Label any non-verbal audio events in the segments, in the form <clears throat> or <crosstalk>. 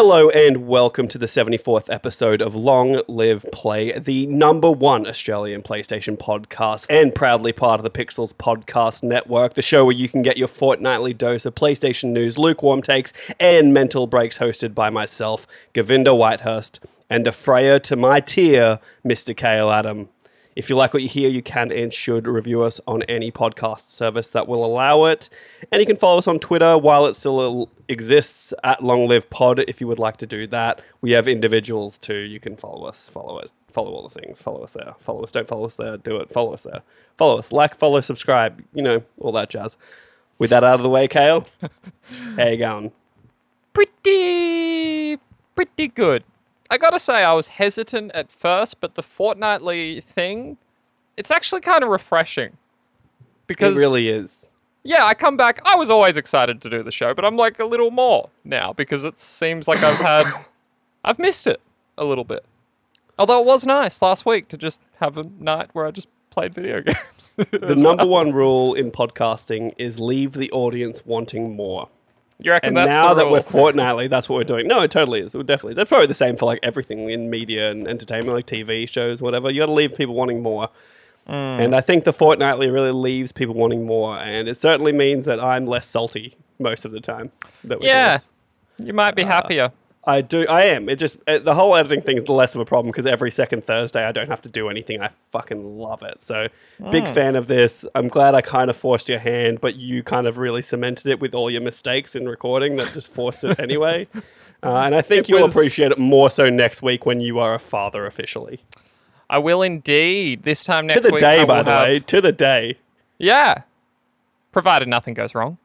Hello and welcome to the 74th episode of Long Live Play, the number one Australian PlayStation podcast and proudly part of the Pixels Podcast Network, the show where you can get your fortnightly dose of PlayStation news, lukewarm takes, and mental breaks hosted by myself, Govinda Whitehurst, and the Freya to my tier, Mr. Kale Adam. If you like what you hear, you can and should review us on any podcast service that will allow it. And you can follow us on Twitter while it still exists at Long Live Pod if you would like to do that. We have individuals too. You can follow us, follow it, follow all the things. Follow us there. Follow us, don't follow us there. Do it. Follow us there. Follow us. Like, follow, subscribe. You know, all that jazz. With that out of the way, Kale, <laughs> how you going? pretty pretty good. I gotta say, I was hesitant at first, but the fortnightly thing, it's actually kind of refreshing. Because it really is. yeah, I come back. I was always excited to do the show, but I'm like a little more now because it seems like I've had, <coughs> I've missed it a little bit. Although it was nice last week to just have a night where I just played video <laughs> games. The number one rule in podcasting is leave the audience wanting more. You reckon And that's now that we're fortnightly, that's what we're doing. No, it totally is. It definitely is. That's probably the same for like everything in media and entertainment, like TV shows, whatever. You got to leave people wanting more. Mm. And I think the fortnightly really leaves people wanting more, and it certainly means that I'm less salty most of the time. That we yeah, you might Uh, be happier. I do. I am. It just uh, the whole editing thing is less of a problem because every second Thursday I don't have to do anything. I fucking love it. So big Mm. fan of this. I'm glad I kind of forced your hand, but you kind of really cemented it with all your mistakes in recording that just forced it anyway. <laughs> Uh, and I think It you'll was- appreciate it more so next week when you are a father officially. I will indeed. This time next week. To the week, day, by the have- way. To the day. Yeah. Provided nothing goes wrong.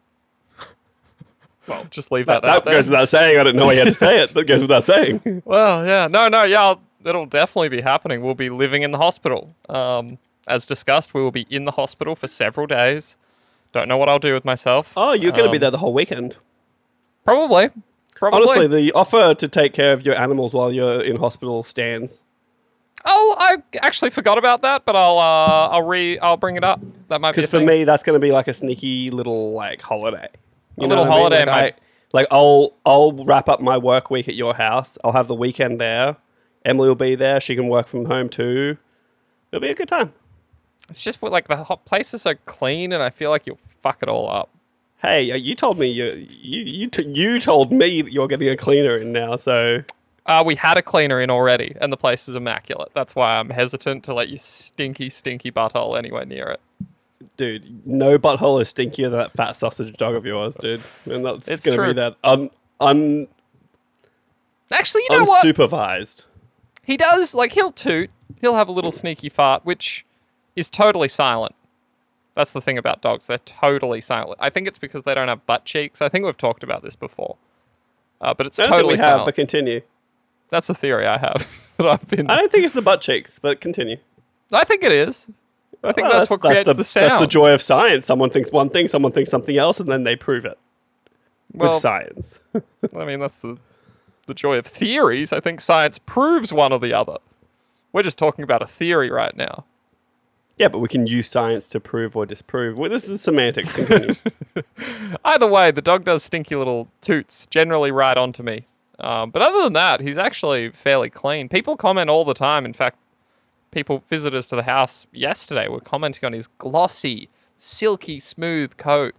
Well, just leave that, That, that goes without saying. I didn't know why I had to say it. That goes without saying. <laughs> Well, yeah. No, no, yeah. I'll, it'll definitely be happening. We'll be living in the hospital. Um, as discussed, we will be in the hospital for several days. Don't know what I'll do with myself. Oh, you're going to be Um, there the whole weekend. Probably. Probably. Honestly, the offer to take care of your animals while you're in hospital stands. oh, I actually forgot about that, but I'll uh, I'll re I'll bring it up. That might be Because for thing. me, that's going to be like a sneaky little like holiday. You A know little what I mean? holiday Like, might- I, like I'll I'll wrap up my work week at your house. I'll have the weekend there. Emily will be there. She can work from home too. It'll be a good time. It's just what, like the hot place is so clean, and I feel like you'll fuck it all up. Hey, uh, you told me you you you, t- you told me that you're getting a cleaner in now. So Uh, we had a cleaner in already, and the place is immaculate. That's why I'm hesitant to let your stinky, stinky butthole anywhere near it. Dude, no butthole is stinkier than that fat sausage dog of yours, dude. And that's It's going to be true. that un un Actually, you know what? unsupervised. He does, like, he'll toot. He'll have a little sneaky fart, which is totally silent. That's the thing about dogs. They're totally silent. I think it's because they don't have butt cheeks. I think we've talked about this before. Uh, but it's I totally we have, silent. but continue. That's a theory I have <laughs> that I've been. I don't think it's the butt cheeks, but continue. I think it is. I think Well, that's, what creates the, sound. That's the joy of science. Someone thinks one thing, someone thinks something else, and then they prove it well, with science. <laughs> I mean, that's the the joy of theories. I think science proves one or the other. We're just talking about a theory right now. yeah, but we can use science to prove or disprove. Well, this is semantics. <laughs> <laughs> Either way, the dog does stinky little toots generally right onto me. Um, but other than that, he's actually fairly clean. People comment all the time. In fact, people visitors to the house yesterday were commenting on his glossy, silky, smooth coat,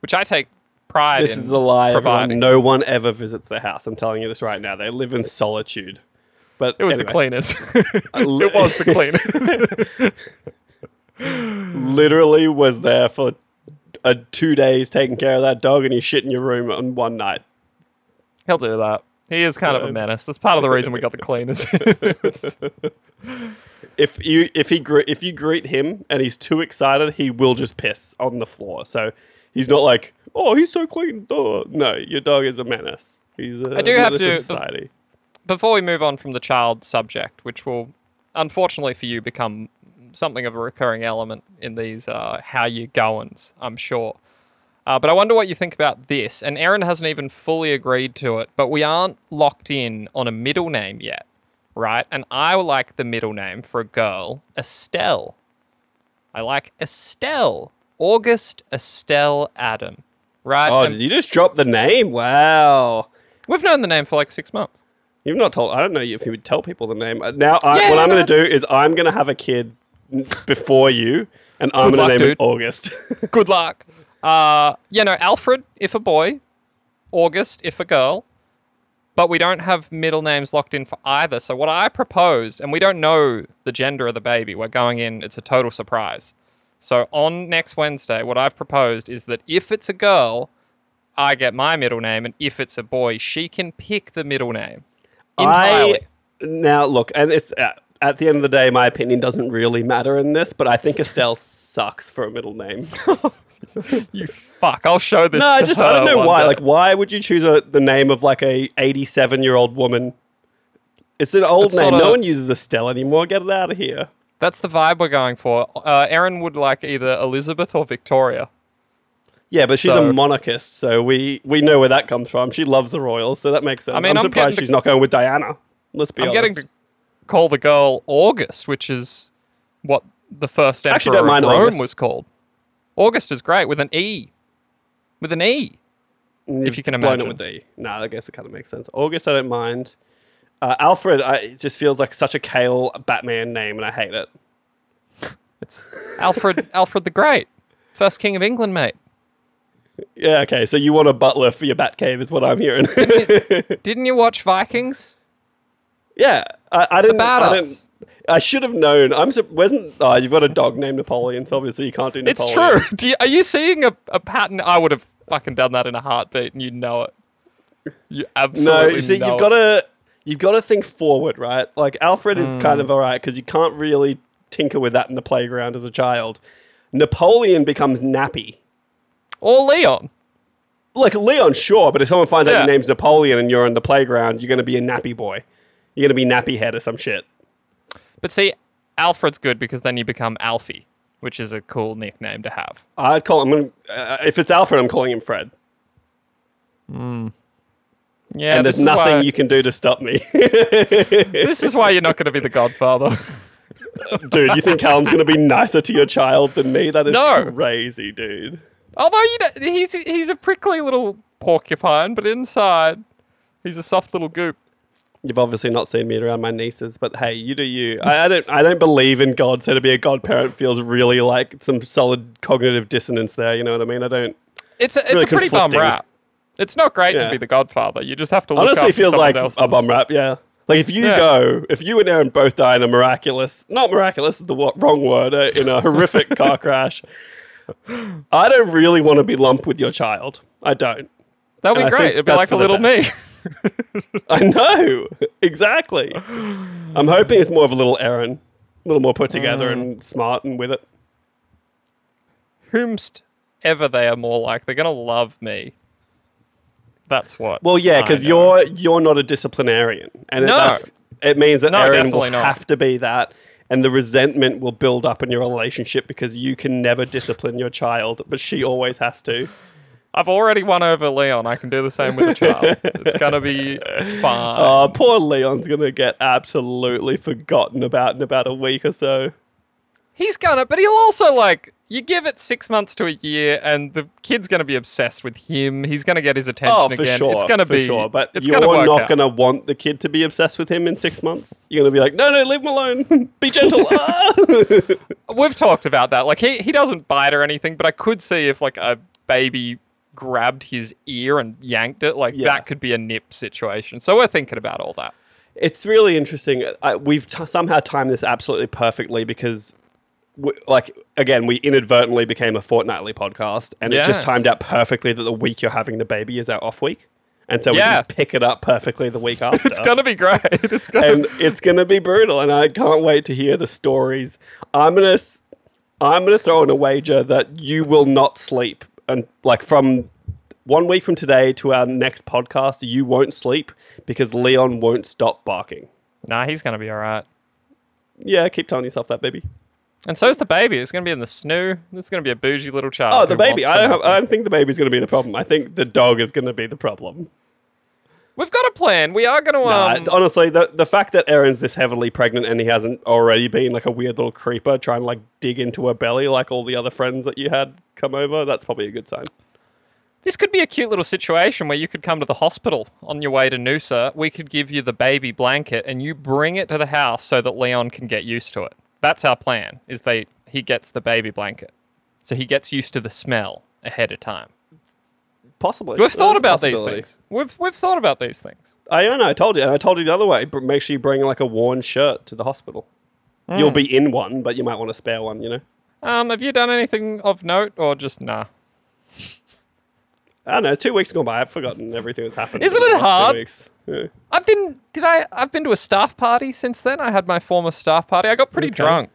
which I take pride this in. is a lie. Everyone. No one ever visits the house. I'm telling you this right now. They live in solitude. But It was anyway, the cleaners. li- <laughs> <laughs> it was the cleaners. <laughs> Literally was there for uh, two days taking care of that dog, and he shit in your room on one night. He'll do that. He is kind of a menace. That's part of the reason we got the cleaners. If you if he if you greet him and he's too excited, he will just piss on the floor. So he's not like, oh, he's so clean. Duh. No, your dog is a menace. He's a I do have menace to- society. Before we move on from the child subject, which will, unfortunately for you, become something of a recurring element in these uh, how you goings, I'm sure. Uh, but I wonder what you think about this. And Erin hasn't even fully agreed to it, but we aren't locked in on a middle name yet, right? And I like the middle name for a girl, Estelle. I like Estelle, August Estelle Adam, right? Oh, And- did you just drop the name? Wow. We've known the name for like six months. You've not told. I don't know if you would tell people the name. Uh, Now, I, Yeah, what I'm no, going to do is I'm going to have a kid before you, and I'm going to name dude. it August. <laughs> Good luck. Uh, you know, Alfred if a boy, August if a girl, but we don't have middle names locked in for either. So what I proposed, and we don't know the gender of the baby. We're going in. It's a total surprise. So on next Wednesday, what I've proposed is that if it's a girl, I get my middle name, and if it's a boy, she can pick the middle name entirely. I now look, and it's uh, at the end of the day, my opinion doesn't really matter in this, but I think Estelle sucks for a middle name. <laughs> <laughs> You fuck! I'll show this. no, I just I don't know why. day. Like, why would you choose a, the name of like a 87 year old woman? It's an old It's name. No one uses Estelle anymore. Get it out of here. That's the vibe we're going for. Uh, Erin would like either Elizabeth or Victoria. Yeah, but she's So- a monarchist, so we we know where that comes from. She loves the royals, so that makes sense. I mean, am I'm surprised getting to- she's not going with Diana. Let's be I'm honest. getting to call the girl August, which is what the first Actually, emperor don't of Rome August. was called. August is great with an E. With an E. You've if you can imagine. it with e. No, I guess it kind of makes sense. August, I don't mind. Uh, Alfred, I, it just feels like such a kale Batman name, and I hate it. <laughs> It's Alfred Alfred the Great. First king of England, mate. Yeah, okay, so you want a butler for your Batcave, is what I'm hearing. Didn't you <laughs> watch Vikings? yeah, I, I didn't. I didn't. I should have known. I'm. Wasn't. Oh, you've got a dog named Napoleon, so obviously you can't do Napoleon. It's true. <laughs> Do you, are you seeing a, a pattern? I would have fucking done that in a heartbeat, and you know it. You absolutely. No, you see, you've got to you've got to think forward, right? Like Alfred is Hmm. kind of alright because you can't really tinker with that in the playground as a child. Napoleon becomes nappy. or Leon. Like Leon, sure, but if someone finds out your name's Napoleon and you're in the playground, you're going to be a nappy boy. You're going to be nappy head or some shit. But see, Alfred's good because then you become Alfie, which is a cool nickname to have. I'd call him. Uh, if it's Alfred, I'm calling him Fred. Yeah, and there's nothing why, you can do to stop me, <laughs> This is why you're not going to be the Godfather. <laughs> dude. You think Callum's going to be nicer to your child than me? That is No. crazy, dude. Although you don't, he's he's a prickly little porcupine, but inside he's a soft little goop. You've obviously not seen me around my nieces, but hey, you do you. I, I don't. I don't believe in God, so to be a godparent feels really like some solid cognitive dissonance there. You know what I mean? I don't. It's a, it's really a pretty bum rap. It's not great to be the Godfather. You just have to look Honestly, feels like else's. a bum rap. Yeah. Like if you Yeah. go, if you and Erin both die in a miraculous, not miraculous is the wrong word, uh, in a <laughs> horrific car crash. I don't really want to be lumped with your child. I don't. That'd be and great. It'd be like a little me. <laughs> I know exactly. I'm hoping it's more of a little Erin, a little more put together Mm. and smart and with it. Whomst ever they are more like, they're gonna love me. That's what. Well, yeah, I because know. you're you're not a disciplinarian, and it, No. that's, it means that No, Erin will definitely not. have to be that, and the resentment will build up in your relationship because you can never discipline your child, but she always has to. I've already won over Leon. I can do the same with a child. it's gonna be fine. <laughs> Oh, poor Leon's gonna get absolutely forgotten about in about a week or so. He's gonna, but he'll also like you give it six months to a year, and the kid's gonna be obsessed with him. He's gonna get his attention Oh, for again. sure, it's gonna for be, sure. But it's you're gonna not out. gonna want the kid to be obsessed with him in six months. You're gonna be like, no, no, leave him alone. <laughs> be gentle. <laughs> We've talked about that. Like he he doesn't bite or anything, but I could see if like a baby grabbed his ear and yanked it, like Yeah. that could be a nip situation. So we're thinking about all that. It's really interesting. I, we've t- somehow timed this absolutely perfectly because, we, like, again, we inadvertently became a fortnightly podcast, and it just timed out perfectly that the week you're having the baby is our off week, and so we Yeah. just pick it up perfectly the week <laughs> after. It's gonna be great. <laughs> It's gonna. and it's gonna be brutal, and I can't wait to hear the stories. I'm gonna, s- I'm gonna throw in a wager that you will not sleep, and like from one week from today to our next podcast, you won't sleep because Leon won't stop barking. nah, he's gonna be all right. Yeah, keep telling yourself that, baby. And so's the baby. It's gonna be in the snoo. It's gonna be a bougie little child. Oh, the baby. I don't, have. I don't think the baby's going to be the problem. I think the dog is going to be the problem. We've got a plan. We are gonna. Nah, Um, honestly, the, the fact that Erin's this heavily pregnant and he hasn't already been like a weird little creeper trying to like dig into her belly like all the other friends that you had come over, that's probably a good sign. This could be a cute little situation where you could come to the hospital on your way to Noosa. We could give you the baby blanket and you bring it to the house so that Leon can get used to it. That's our plan. Is they he gets the baby blanket. So he gets used to the smell ahead of time. Possibly. We've thought about these things. We've we've thought about these things. I know. I told you, and I told you the other way. But make sure you bring like a worn shirt to the hospital. Hmm. You'll be in one, but you might want to spare one. You know. Um, have you done anything of note or just nah? I don't know. Two weeks gone by. I've forgotten everything that's happened. Isn't it hard? weeks. Yeah. I've been did I I've been to a staff party since then. I had my former staff party. I got pretty Okay. drunk.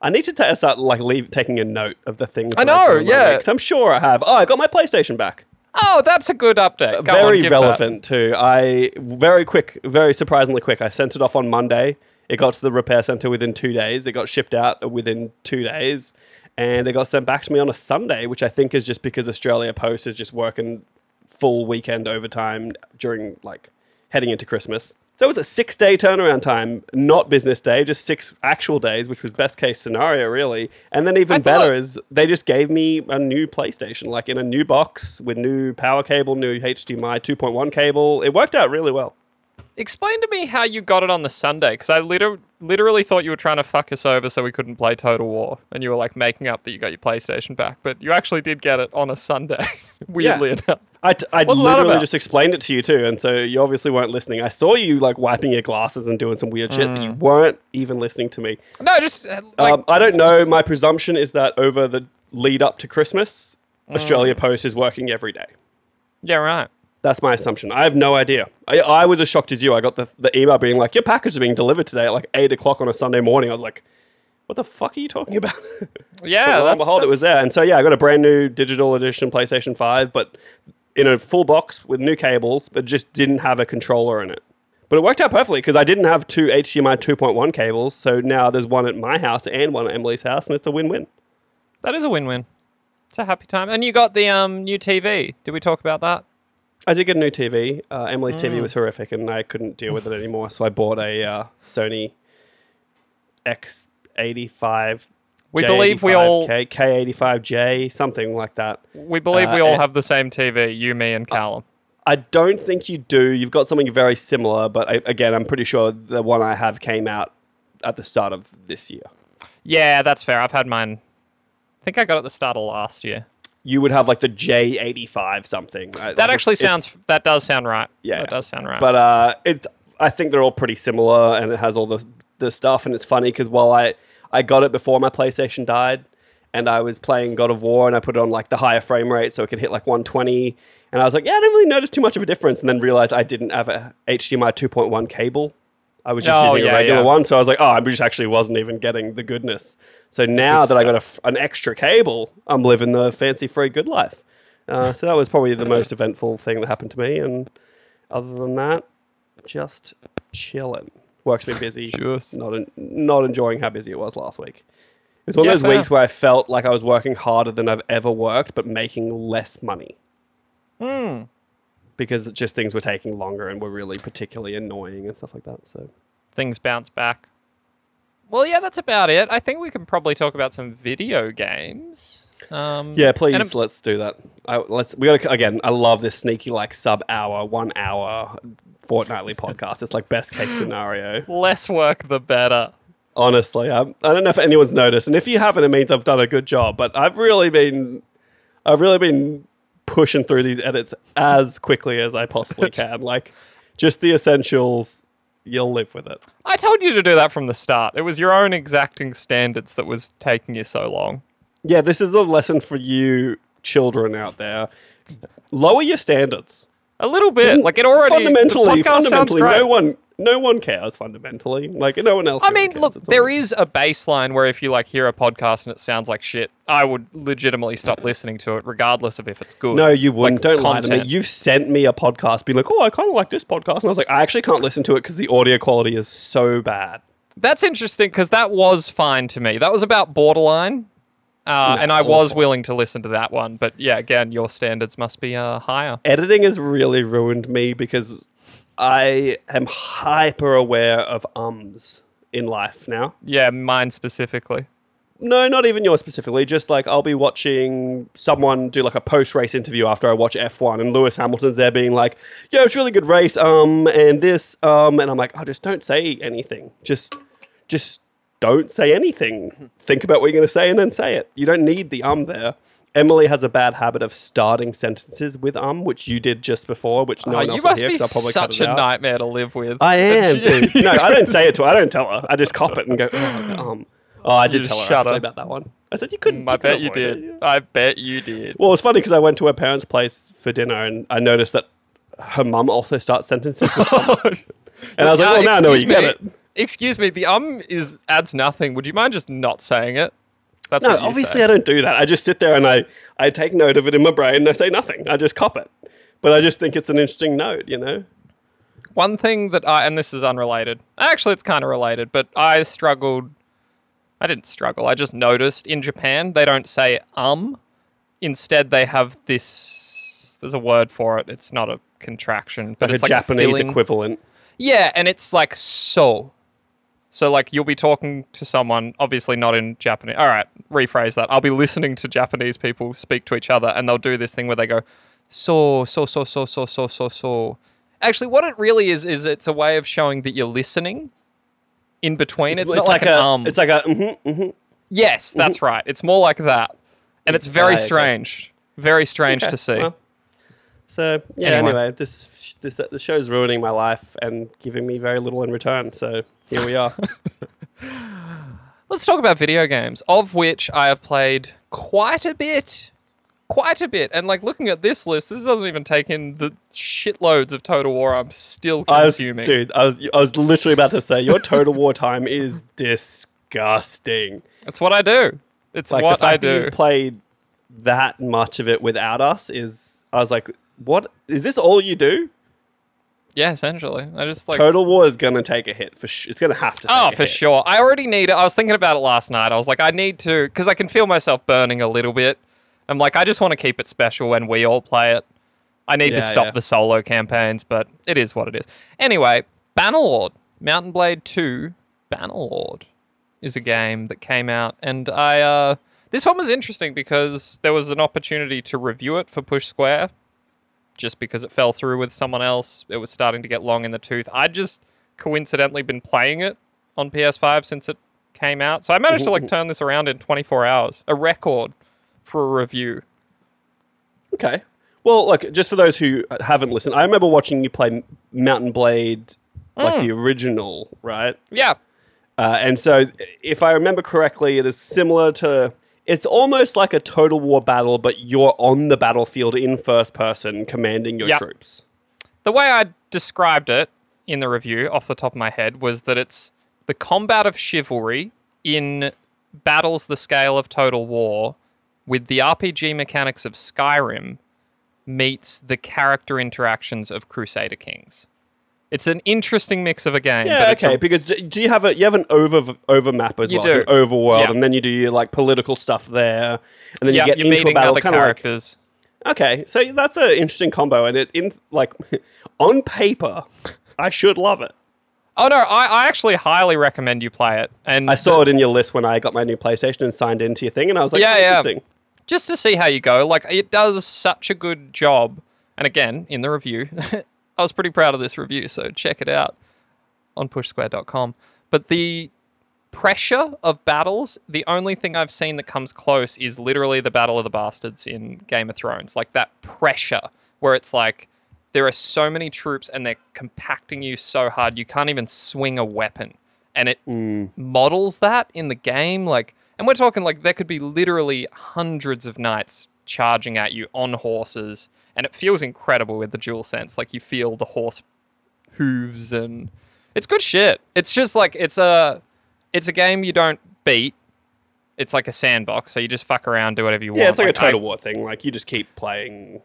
I need to ta start like leave taking a note of the things. I know, done in my yeah. week, 'cause I'm sure I have. Oh, I got my PlayStation back. Oh, that's a good update. Go on, very that. relevant too. I very quick, very surprisingly quick. I sent it off on Monday. It got to the repair center within two days. It got shipped out within two days, and it got sent back to me on a Sunday, which I think is just because Australia Post is just working full weekend overtime during like heading into Christmas. So it was a six day turnaround time, not business day, just six actual days, which was best case scenario, really. And then even I thought- better is they just gave me a new PlayStation, like in a new box with new power cable, new HDMI 2.1 cable. It worked out really well. Explain to me how you got it on the Sunday, because I liter- literally thought you were trying to fuck us over so we couldn't play Total War, and you were like making up that you got your PlayStation back, but you actually did get it on a Sunday. <laughs> Weirdly enough. I, t- I What's literally just explained it to you too, and so you obviously weren't listening. I saw you like wiping your glasses and doing some weird shit, but you weren't even listening to me. No, just uh, like um, I don't know. My presumption is that over the lead up to Christmas, Australia Post is working every day. yeah, right. That's my assumption. I have no idea. I, I was as shocked as you. I got the, the email being like, your package is being delivered today at like 8 o'clock on a Sunday morning. I was like, what the fuck are you talking <laughs> about? Yeah, lo and that's, behold, it was that's- there. And so, yeah, I got a brand new digital edition PlayStation 5, but in a full box with new cables, but just didn't have a controller in it. But it worked out perfectly because I didn't have two HDMI 2.1 cables. So now there's one at my house and one at Emily's house, and it's a win win. That is a win-win. It's a happy time. And you got the um new TV. Did we talk about that? I did get a new TV. Uh, Emily's Mm. TV was horrific, and I couldn't deal with it anymore. So I bought a uh, Sony X85. We believe we all- K K85J, something like that. We believe Uh, we all have the same TV, you, me, and Callum. I don't think you do. You've got something very similar, but I, again, I'm pretty sure the one I have came out at the start of this year. Yeah, that's fair. I've had mine. I think I got it at the start of last year. You would have like the J85 something. That Like, actually sounds. That does sound right. Yeah, that does sound right. But uh, it's I think they're all pretty similar, and it has all the the stuff. And it's funny because while I I got it before my PlayStation died, and I was playing God of War, and I put it on like the higher frame rate so it could hit like 120, and I was like, yeah, I didn't really notice too much of a difference, and then realized I didn't have a HDMI 2.1 cable. I was just Oh, using yeah, a regular yeah. one, so I was like, oh, I just actually wasn't even getting the goodness. So now Good that I got a an extra cable, I'm living the fancy free good life. Uh, so that was probably the most eventful thing that happened to me, and other than that, just chilling. Work's been busy. <laughs> Just- not en- not enjoying how busy it was last week. It was one Yeah, of those fair. weeks where I felt like I was working harder than I've ever worked, but making less money. Hmm. Because just things were taking longer and were really particularly annoying and stuff like that. So things bounce back. Well, yeah, that's about it. I think we can probably talk about some video games. Um, yeah, and please I'm- let's do that. I, let's we got to again. I love this sneaky like sub hour, one hour fortnightly podcast. It's like best case scenario. less work, the better. Honestly, I, I don't know if anyone's noticed, and if you haven't, it means I've done a good job. But I've really been, I've really been pushing through these edits as quickly as I possibly <laughs> can. like, just the essentials. You'll live with it. I told you to do that from the start. It was your own exacting standards that was taking you so long. Yeah, this is a lesson for you children out there. Lower your standards. A little bit. Like it already fundamentally, fundamentally, no one, no one cares. Fundamentally, like no one else. I mean, look, there is a baseline where if you like hear a podcast and it sounds like shit, I would legitimately stop listening to it, regardless of if it's good. No, you wouldn't. Like, Don't lie to me. You've sent me a podcast, be like, "Oh, I kind of like this podcast," and I was like, "I actually can't listen to it because the audio quality is so bad." That's interesting because that was fine to me. That was about borderline, uh, No, and I was awful. willing to listen to that one. But yeah, again, your standards must be uh, higher. Editing has really ruined me because I am hyper aware of ums in life now. Yeah, mine specifically. No, not even yours specifically. Just like I'll be watching someone do like a post race interview after I watch F1, and Lewis Hamilton's there being like, "Yeah, it's a really good race." Um, and this, um, and I'm like, "Oh, just don't say anything. Just, just don't say anything. Think about what you're going to say and then say it. You don't need the um there." Emily has a bad habit of starting sentences with um, which you did just before, which no Oh, one you else will must hear be I'll probably cut such a out. nightmare to live with. I <laughs> am, dude. No, I don't say it to her. I don't tell her. I just cop it and go, oh, um. <laughs> Oh, I did You tell her about that one. I said you couldn't. Mm, I could bet you did. it." I bet you did. Well, it's funny because I went to her parents' place for dinner and I noticed that her mum also starts sentences with <laughs> um. And I was like, Uh, well, now I know you excuse get it. Excuse me, the um is adds nothing. Would you mind just not saying it? That's No, obviously say. I don't do that. I just sit there and I, I take note of it in my brain and I say nothing. I just cop it. But I just think it's an interesting note, you know? One thing that I, and this is unrelated. Actually, it's kind of related, but I struggled. I didn't struggle. I just noticed in Japan they don't say um. Instead, they have this. There's a word for it. It's not a contraction, but Like it's a like Japanese filling- equivalent. Yeah, and it's like so. So like you'll be talking to someone, obviously not in Japanese. All right, rephrase that. I'll be listening to Japanese people speak to each other, and they'll do this thing where they go, so so so so so so so so. Actually, what it really is is it's a way of showing that you're listening. In between, it's, not like, an a, um. It's like a, mm-hmm, mm-hmm. yes, that's right. It's more like that, and it's very strange. Very strange Okay, to see. well. So yeah. Anyway. Anyway, this this the show's ruining my life and giving me very little in return. So here we are. <laughs> Let's talk about video games, of which I have played quite a bit. Quite a bit. And like looking at this list, this doesn't even take in the shitloads of Total War I'm still I was, consuming. dude, I was I was literally about to say your Total War time is disgusting. That's what I do. It's Like what the I do. you've played that much of it without us is. I was like, what is this? All you do? Yeah, essentially. I just like Total War is gonna take a hit for. Sh- it's gonna have to. Take Oh, for hit. sure. I already need it. I was thinking about it last night. I was like, I need to, because I can feel myself burning a little bit. I'm like, I just want to keep it special when we all play it. I need to stop yeah. the solo campaigns, but it is what it is. Anyway, Bannerlord, Mount & Blade 2, Bannerlord is a game that came out, and I, uh, this one was interesting because there was an opportunity to review it for Push Square, just because it fell through with someone else. It was starting to get long in the tooth. I'd just coincidentally been playing it on PS5 since it came out. So I managed to like turn this around in 24 hours, a record for a review. Okay. Well, like just for those who haven't listened, I remember watching you play Mount & Blade, like Mm. the original, right? Yeah. Uh, and so, if I remember correctly, it is similar to. It's almost like a Total War battle, but you're on the battlefield in first person, commanding your Yep. troops. The way I described it in the review off the top of my head was that it's the combat of chivalry in battles the scale of Total War with the RPG mechanics of Skyrim meets the character interactions of Crusader Kings. It's an interesting mix of a game. Yeah, okay. a- because do you have a you have an over over map as You well, do. an overworld, Yeah. and then you do your like political stuff there, and then you get into a battle, kind of like characters. Okay, so that's an interesting combo, and it in like <laughs> on paper, I should love it. Oh no, I, I actually highly recommend you play it. And I saw it in your list when I got my new PlayStation and signed into your thing, and I was like, Yeah, oh, yeah. interesting. just to see how you go. Like it does such a good job. And again, in the review, <laughs> I was pretty proud of this review, so check it out on pushsquare.com. But the pressure of battles, the only thing I've seen that comes close is literally the Battle of the Bastards in Game of Thrones. Like that pressure where it's like there are so many troops and they're compacting you so hard you can't even swing a weapon. And it hmm. models that in the game like and we're talking like there could be literally hundreds of knights charging at you on horses and it feels incredible with the dual sense like you feel the horse hooves and it's good shit it's just like it's a it's a game you don't beat it's like a sandbox so you just fuck around do whatever you want Yeah, it's like, a Total War thing. Like you just keep playing.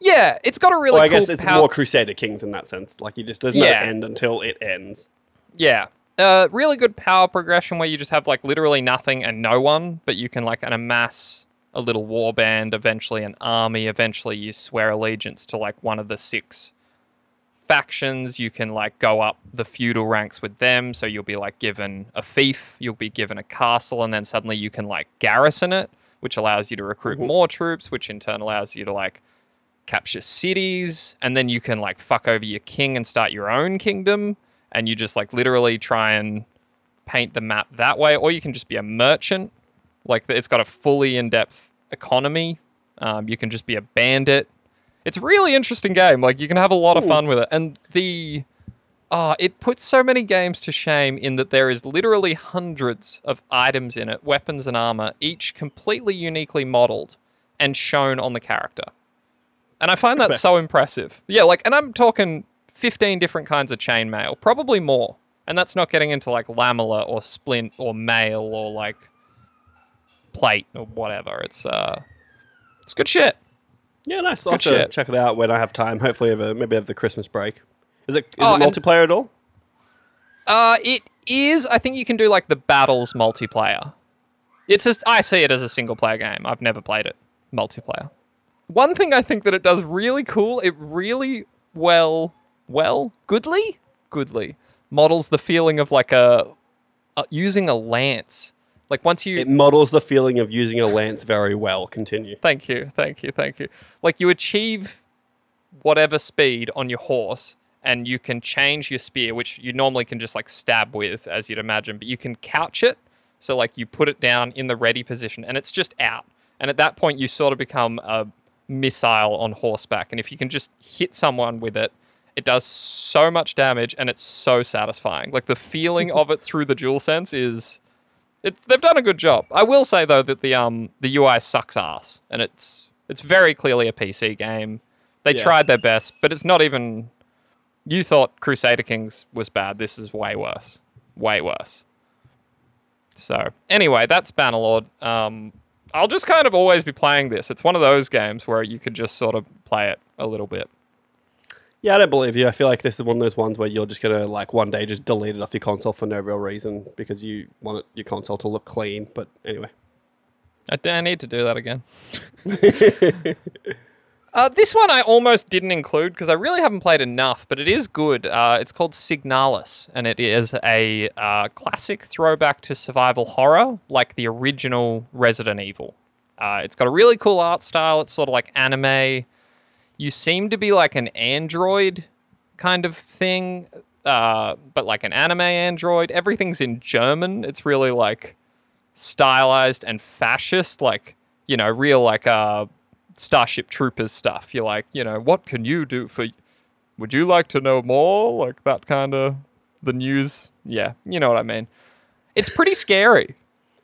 yeah it's got a really Well, I cool guess it's more Crusader Kings in that sense. Like you just there's no Yeah. end until it ends. Yeah. Uh, really good power progression where you just have like literally nothing and no one, but you can like an amass a little war band, eventually an army, eventually you swear allegiance to like one of the six factions. You can like go up the feudal ranks with them. So you'll be like given a fief, you'll be given a castle, and then suddenly you can like garrison it, which allows you to recruit more troops, which in turn allows you to like capture cities, and then you can like fuck over your king and start your own kingdom, and you just like literally try and paint the map that way, or you can just be a merchant. Like it's got a fully in-depth economy. Um, you can just be a bandit. It's a really interesting game. Like you can have a lot of fun with it, and the uh, it puts so many games to shame in that there is literally hundreds of items in it, weapons and armor, each completely uniquely modeled and shown on the character. And I find that so impressive. Yeah, like, and I'm talking 15 different kinds of chainmail, probably more. And that's not getting into like lamella or splint or mail or like plate or whatever. It's uh, it's good shit. Yeah, nice. I'll have Good to shit. check it out when I have time. Hopefully, over maybe over the Christmas break. Is it is Oh, it and- multiplayer at all? Uh, it is. I think you can do like the battles multiplayer. It's just I see it as a single player game. I've never played it multiplayer. One thing I think that it does really cool. It really well, well, goodly, goodly models the feeling of like a uh, using a lance. Like once you It models the feeling of using a lance very well. Continue. Thank you, thank you, thank you. Like you achieve whatever speed on your horse, and you can change your spear, which you normally can just like stab with, as you'd imagine, but you can couch it. So like you put it down in the ready position, and it's just out. And at that point, you sort of become a missile on horseback. And if you can just hit someone with it, it does so much damage, and it's so satisfying. Like the feeling of it through the dual sense is it's they've done a good job. I will say though that the um the UI sucks ass, and it's it's very clearly a PC game. They Yeah. tried their best, but it's not even. You thought Crusader Kings was bad. This is way worse, way worse. So anyway, that's Bannerlord. Um, I'll just kind of always be playing this. It's one of those games where you could just sort of play it a little bit. Yeah, I don't believe you. I feel like this is one of those ones where you're just gonna like one day just delete it off your console for no real reason because you want it, your console to look clean. But anyway, I, I need to do that again. <laughs> uh, this one I almost didn't include because I really haven't played enough, but it is good. Uh, it's called Signalis, and it is a uh, classic throwback to survival horror, like the original Resident Evil. Uh, it's got a really cool art style. It's sort of like anime. You seem to be like an android kind of thing, uh, but like an anime android. Everything's in German. It's really like stylized and fascist, like you know, real like uh, Starship Troopers stuff. You're like, you know, what can you do for? Would you like to know more? Like that kind of the news. Yeah, you know what I mean. It's pretty scary.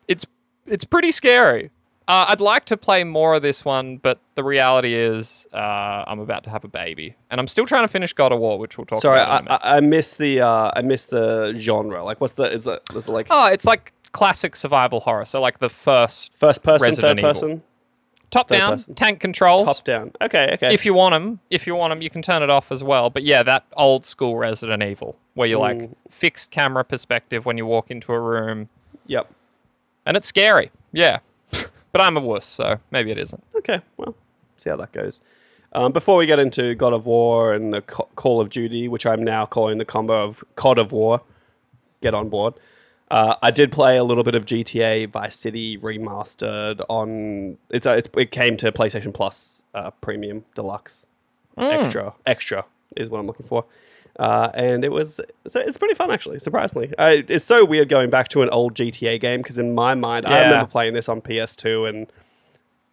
It's it's pretty scary. Uh, I'd like to play more of this one, but the reality is, uh, I'm about to have a baby, and I'm still trying to finish God of War, which we'll talk sorry, about. I. I, I missed the uh, I missed the genre. Like, what's the is it, is it like oh, it's like classic survival horror. So like the first first person, Resident third Evil. person, top Third down person. tank controls. top down? Okay, okay. if you want them, if you want them, you can turn it off as well. But yeah, that old school Resident Evil where you're like Mm. fixed camera perspective when you walk into a room, yep. and it's scary. Yeah, but I'm a wuss, so maybe it isn't. Okay, well, see how that goes. Um, before we get into God of War and the Co- Call of Duty, which I'm now calling the combo of COD of War, get on board. Uh, I did play a little bit of GTA Vice City remastered on. It's, uh, it's it came to PlayStation Plus uh, Premium Deluxe Extra Extra is what I'm looking for, uh, and it was so it's pretty fun actually. Surprisingly, I, it's so weird going back to an old GTA game because in my mind I remember playing this on PS2 and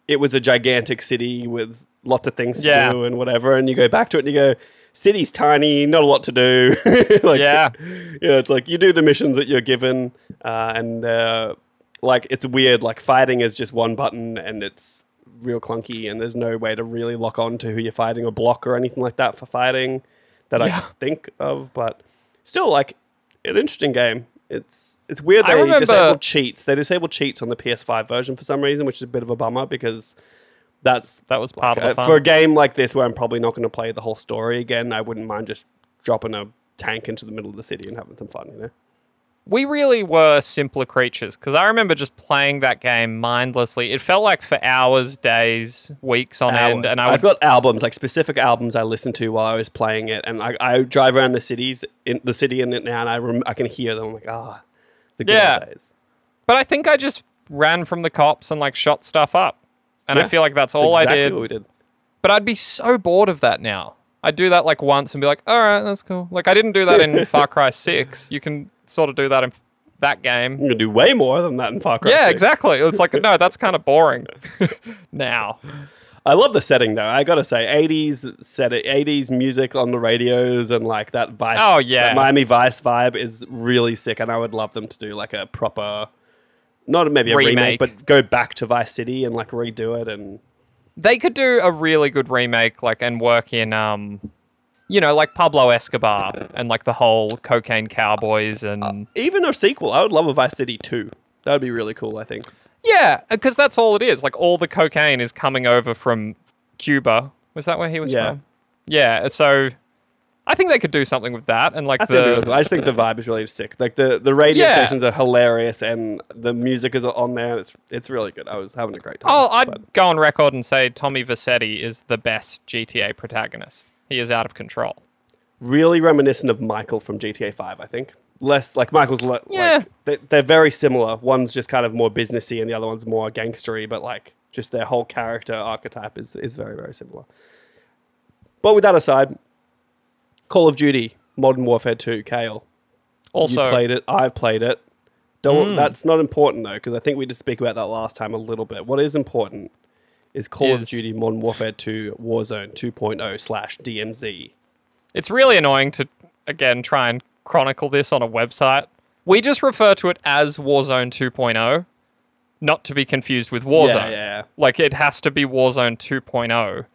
it was a gigantic city with lots of things Yeah. to do and whatever. And you go back to it and you go, city's tiny, not a lot to do. <laughs> like, Yeah. <laughs> yeah. It's like you do the missions that you're given, uh, and uh, like it's weird. Like fighting is just one button and it's real clunky, and there's no way to really lock on to who you're fighting or block or anything like that for fighting that I Yeah. can <laughs> think of. But still, like an interesting game. It's it's weird they remember- disabled cheats. They disabled cheats on the PS5 version for some reason, which is a bit of a bummer because that's That was part uh, of the fun. for a game like this where I'm probably not going to play the whole story again. I wouldn't mind just dropping a tank into the middle of the city and having some fun. You know. We really were simpler creatures because I remember just playing that game mindlessly. It felt like for hours, days, weeks on end, and I I've got albums, like specific albums I listened to while I was playing it, and I, I drive around the cities in the city in it now, and I rem- I can hear them. I'm like, ah, the good Yeah. days. But I think I just ran from the cops and like shot stuff up. And I feel like that's That's all exactly I did. What we did. But I'd be so bored of that now. I'd do that like once and be like, all right, that's cool. Like I didn't do that in <laughs> Far Cry 6. You can sort of do that in that game. I'm gonna do way more than that in Far Cry. Yeah, 6. exactly. It's like, no, that's kind of boring <laughs> now. I love the setting though. I gotta say, '80s set, '80s music on the radios and like that Vice. Oh, yeah. Miami Vice vibe is really sick, and I would love them to do like a proper, not maybe a remake, Remake. but go back to Vice City and like redo it. And They could do a really good remake, like, and work in, um, you know, like Pablo Escobar and like the whole cocaine cowboys and uh, even a sequel, I would love a Vice City 2. That would be really cool. I think. yeah, because that's all it is. Like all the cocaine is coming over from Cuba. Was that where he was Yeah. from? Yeah. So I think they could do something with that and like I think the. I just think the vibe is really sick. Like the, the radio Yeah. stations are hilarious, and the music is on there. It's it's really good. I was having a great time. Oh, I'd but- go on record and say Tommy Vercetti is the best GTA protagonist. He is out of control. really reminiscent of Michael from GTA 5, I think. Less like Michael's le- Yeah. like they, they're very similar. One's just kind of more businessy and the other one's more gangstery, but like just their whole character archetype is is very very similar. But with that aside, Call of Duty Modern Warfare 2 Kale. Also, you played it, I've played it. Don't Mm. that's not important though because I think we did speak about that last time a little bit. What is important is Call of Duty Modern Warfare 2 Warzone 2.0 slash DMZ. It's really annoying to again try and chronicle this on a website. We just refer to it as Warzone 2.0, not to be confused with Warzone. Yeah, yeah. Like it has to be Warzone 2.0.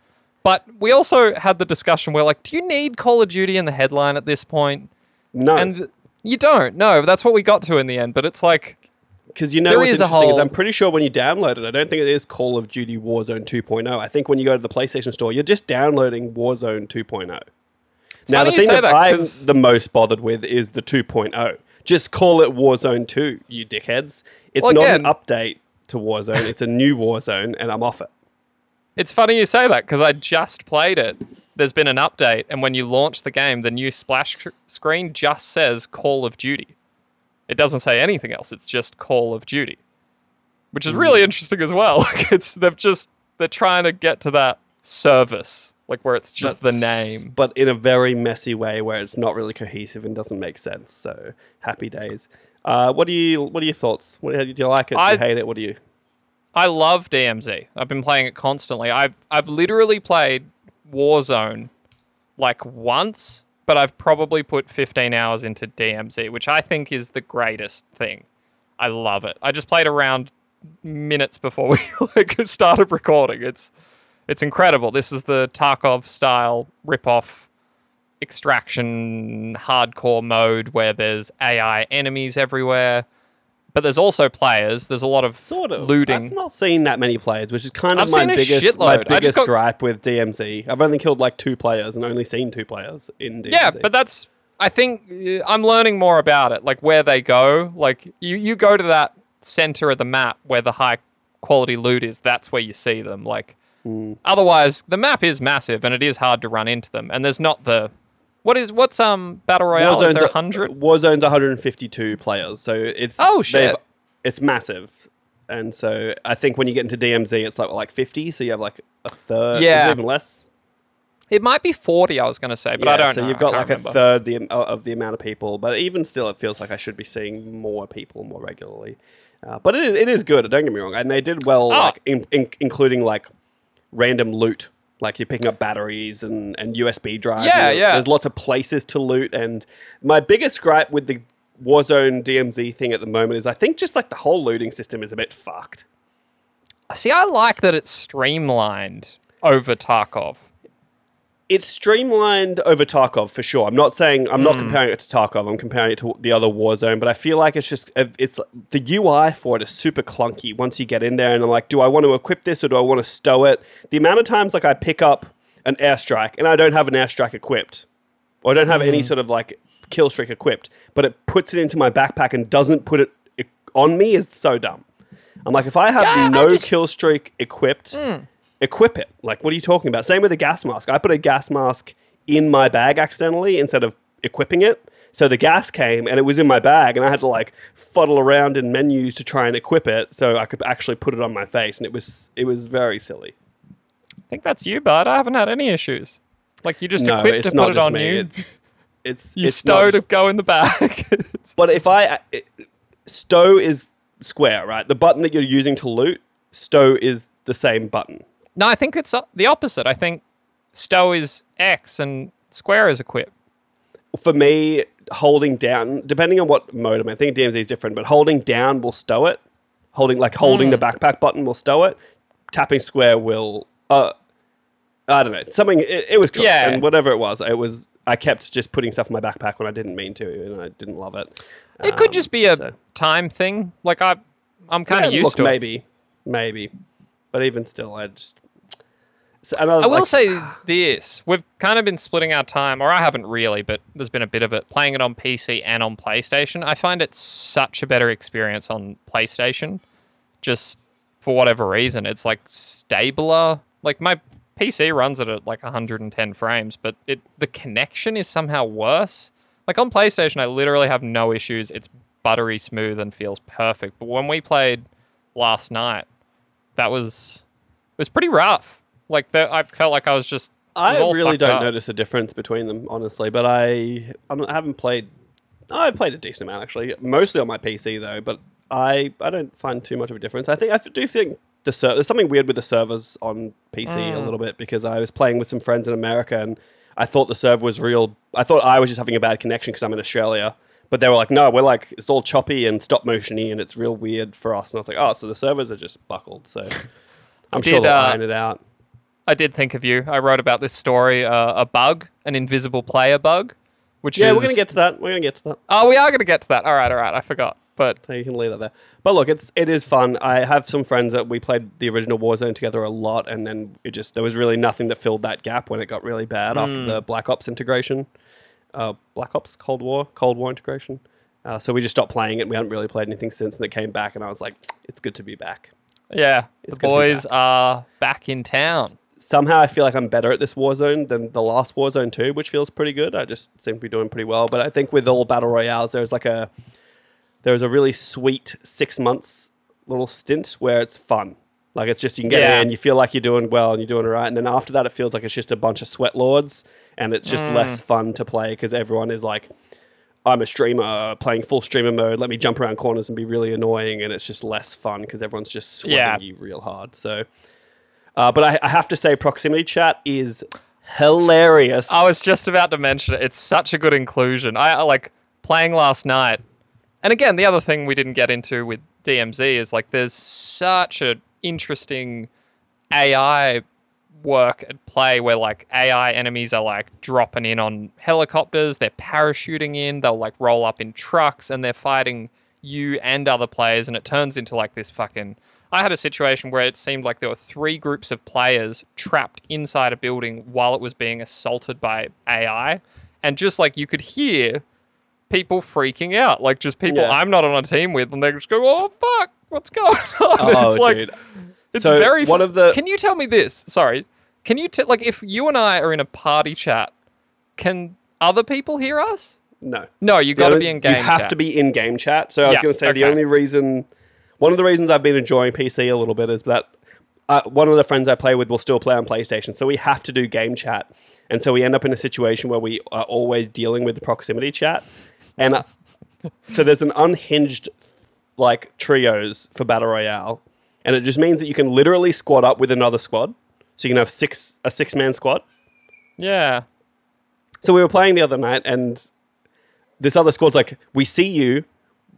But we also had the discussion where like, do you need Call of Duty in the headline at this point? No. And you don't. No, that's what we got to in the end. But it's like, Because you know There what's is interesting is I'm pretty sure when you download it, I don't think it is Call of Duty Warzone 2.0. I think when you go to the PlayStation Store, you're just downloading Warzone 2.0. now the thing that, that, I'm the most bothered with is the 2.0. Just call it Warzone 2, you dickheads. It's Well, not again- an update to Warzone. it's a new Warzone, and I'm off it. It's funny you say that because I just played it. There's been an update, and when you launch the game, the new splash sc- screen just says Call of Duty. It doesn't say anything else. It's just Call of Duty, which is really interesting as well. <laughs> It's they've just they're trying to get to that service, like where it's just the name. but in a very messy way where it's not really cohesive and doesn't make sense. So happy days. Uh, what do you? What are your thoughts? What, do you like it? Do I- you hate it? What do you? I love DMZ. I've been playing it constantly. I've I've literally played Warzone like once, but I've probably put 15 hours into DMZ, which I think is the greatest thing. I love it. I just played around minutes before we <laughs> like started recording. It's it's incredible. This is the Tarkov style rip-off extraction hardcore mode where there's AI enemies everywhere. But there's also players. There's a lot of Sort of looting. I've not seen that many players, which is kind of I've my biggest my shitload. I just biggest got- gripe with DMZ. I've only killed like two players and only seen two players in DMZ. Yeah, but that's. I think uh, I'm learning more about it, like where they go. Like you, you go to that center of the map where the high quality loot is. That's where you see them. Like otherwise, the map is massive and it is hard to run into them. And there's not the what is what's um battle royale? Is there a- hundred? Warzone's 152 players, so it's Oh, shit. It's massive, and so I think when you get into DMZ, it's like like 50. So you have like a third. Yeah. is it even less. It might be forty. I was going to say, but I don't so know. you've got like remember. a third the, of the amount of people, but even still, it feels like I should be seeing more people more regularly. Uh, but it is, it is good. Don't get me wrong, and they did well, Oh. like in, in, including like random loot, like you're picking up batteries and, and USB drives. Yeah, yeah. There's lots of places to loot, and my biggest gripe with the Warzone DMZ thing at the moment is I think just like the whole looting system is a bit fucked. See, I like that it's streamlined over Tarkov. It's streamlined over Tarkov for sure. I'm not saying I'm Hmm. not comparing it to Tarkov. I'm comparing it to the other Warzone, but I feel like it's just it's the UI for it is super clunky once you get in there and I'm like, do I want to equip this or do I want to stow it? The amount of times like I pick up an airstrike and I don't have an airstrike equipped or I don't have any Hmm. sort of like kill streak equipped, but it puts it into my backpack and doesn't put it on me is so dumb. I'm like, if I have Yeah, I no just- kill streak equipped, equip it. Like, what are you talking about? Same with the gas mask. I put a gas mask in my bag accidentally instead of equipping it. So the gas came and it was in my bag, and I had to like fuddle around in menus to try and equip it so I could actually put it on my face, and it was it was very silly. I think that's you, bud. I haven't had any issues. Like you just No, equipped to put it on me. you. It's it's you it's stow to go in the bag. <laughs> But if I it, stow is square, right? The button that you're using to loot, stow is the same button. No, I think it's the opposite. I think stow is X and square is equip. For me, holding down, depending on what mode I'm in, I think DMZ is different, but holding down will stow it. Holding like holding Hmm. the backpack button will stow it. Tapping square will uh I don't know. Something it, it was cool. Yeah. And whatever it was, it was I kept just putting stuff in my backpack when I didn't mean to and I didn't love it. It could Um, just be a so- time thing. Like I, I'm kind of Yeah, used look, to it. maybe, maybe, but even still, I just. So another, I will like, say this: we've kind of been splitting our time, or I haven't really, but there's been a bit of it playing it on PC and on PlayStation. I find it such a better experience on PlayStation, just for whatever reason. It's like stabler. Like my PC runs it at like 110 frames, but it the connection is somehow worse. Like on PlayStation, I literally have no issues. It's buttery smooth and feels perfect. But when we played last night, that was it was pretty rough. Like that, I felt like I was just. I was really don't up. notice a difference between them, honestly. But I, I haven't played. I've played a decent amount actually, mostly on my PC though. But I, I don't find too much of a difference. I think I do think the ser- there's something weird with the servers on PC Mm. a little bit because I was playing with some friends in America and I thought the server was real. I thought I was just having a bad connection because I'm in Australia. But they were like, no, we're like, it's all choppy and stop motiony and it's real weird for us. And I was like, oh, so the servers are just buckled. So <laughs> I'm sure they'll uh, iron it out. I did think of you. I wrote about this story, uh, a bug, an invisible player bug, which Yeah, is. we're going to get to that. We're going to get to that. Oh, we are going to get to that. All right, all right. I forgot, but So you can leave that there. But look, it's it is fun. I have some friends that we played the original Warzone together a lot, and then it just there was really nothing that filled that gap when it got really bad after the Black Ops integration, uh, Black Ops Cold War Cold War integration. Uh, so we just stopped playing it. We hadn't really played anything since, and it came back, and I was like, it's good to be back. yeah, It's the boys back. are back in town. Somehow I feel like I'm better at this Warzone than the last Warzone 2, which feels pretty good. I just seem to be doing pretty well. But I think with all battle royales, there's like a there's a really sweet six months little stint where it's fun. Like it's just you can get Yeah. in, you feel like you're doing well and you're doing all right, and then after that, it feels like it's just a bunch of sweat lords, and it's just mm. less fun to play because everyone is like, I'm a streamer playing full streamer mode. Let me jump around corners and be really annoying, and it's just less fun because everyone's just sweating Yeah. you real hard. So, uh, but I, I have to say, proximity chat is hilarious. I was just about to mention it. It's such a good inclusion. I, I like playing last night. And again, the other thing we didn't get into with DMZ is like there's such an interesting AI work at play where like AI enemies are like dropping in on helicopters, they're parachuting in, they'll like roll up in trucks and they're fighting you and other players and it turns into like this fucking I had a situation where it seemed like there were three groups of players trapped inside a building while it was being assaulted by AI and just like you could hear people freaking out like just people Yeah. I'm not on a team with and they just go oh fuck what's going <laughs> on oh, it's like dude. it's So, very one fu- of the- Can you tell me this? Sorry. Can you tell like if you and I are in a party chat, can other people hear us? no. No, you got to be in game. You have chat. to be in game chat. So I was going to say the only reason, one of the reasons I've been enjoying PC a little bit is that uh, one of the friends I play with will still play on PlayStation. So we have to do game chat. And so we end up in a situation where we are always dealing with the proximity chat. And uh, so there's an unhinged like trios for Battle Royale. And it just means that you can literally squad up with another squad. So you can have six a six man squad. Yeah. So we were playing the other night, and this other squad's like, "We see you.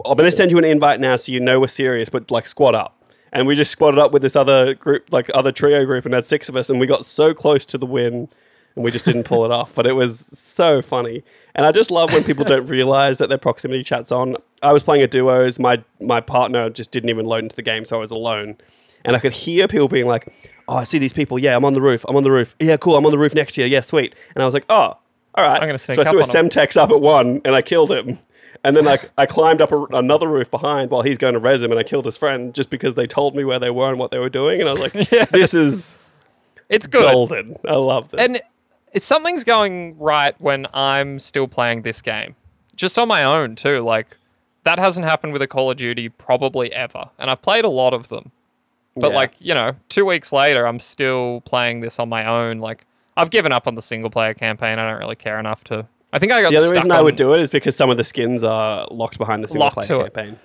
I'm going to send you an invite now, so you know we're serious. But like, squad up." And we just squatted up with this other group, like other trio group, and had six of us, and we got so close to the win, and we just didn't pull it off. But it was so funny, and I just love when people don't realize that their proximity chat's on. I was playing a duos. My my partner just didn't even load into the game, so I was alone, and I could hear people being like, "Oh, I see these people. Yeah, I'm on the roof. I'm on the roof. Yeah, cool. I'm on the roof next to you. Yeah, sweet." And I was like, "Oh." all right. I'm gonna sneak so I up threw a on him. Semtex up at one and I killed him. And then like I climbed up a, another roof behind while he's going to res him and I killed his friend just because they told me where they were and what they were doing. And I was like, <laughs> yeah. this is It's good. golden. I love this. And it's something's going right when I'm still playing this game. Just on my own too. Like that hasn't happened with a Call of Duty probably ever. And I've played a lot of them. But Yeah. like, you know, 2 weeks later I'm still playing this on my own. Like I've given up on the single player campaign. I don't really care enough to I think I got the other reason I would do it is because some of the skins are locked behind the single player to it. campaign.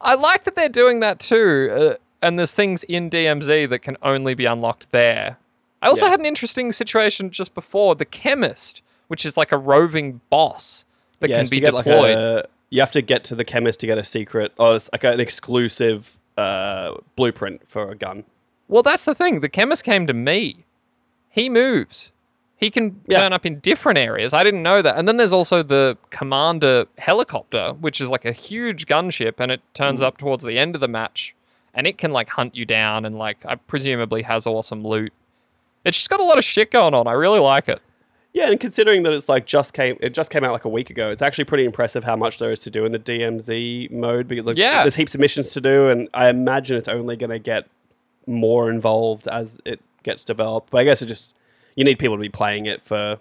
I like that they're doing that too. Uh, and there's things in DMZ that can only be unlocked there. I also Yeah. had an interesting situation just before the chemist, which is like a roving boss that Yeah, can be get like deployed. a, you have to get to the chemist to get a secret, or it's like an exclusive uh, blueprint for a gun. Well, that's the thing. The chemist came to me. He moves. He can Yeah. turn up in different areas. I didn't know that. And then there's also the commander helicopter, which is like a huge gunship, and it turns hmm. up towards the end of the match, and it can like hunt you down, and like I presumably has awesome loot. It's just got a lot of shit going on. I really like it. Yeah, and considering that it's like just came, it just came out like a week ago. It's actually pretty impressive how much there is to do in the DMZ mode because like, Yeah. there's heaps of missions to do, and I imagine it's only going to get more involved as it gets developed. But I guess it just you need people to be playing it for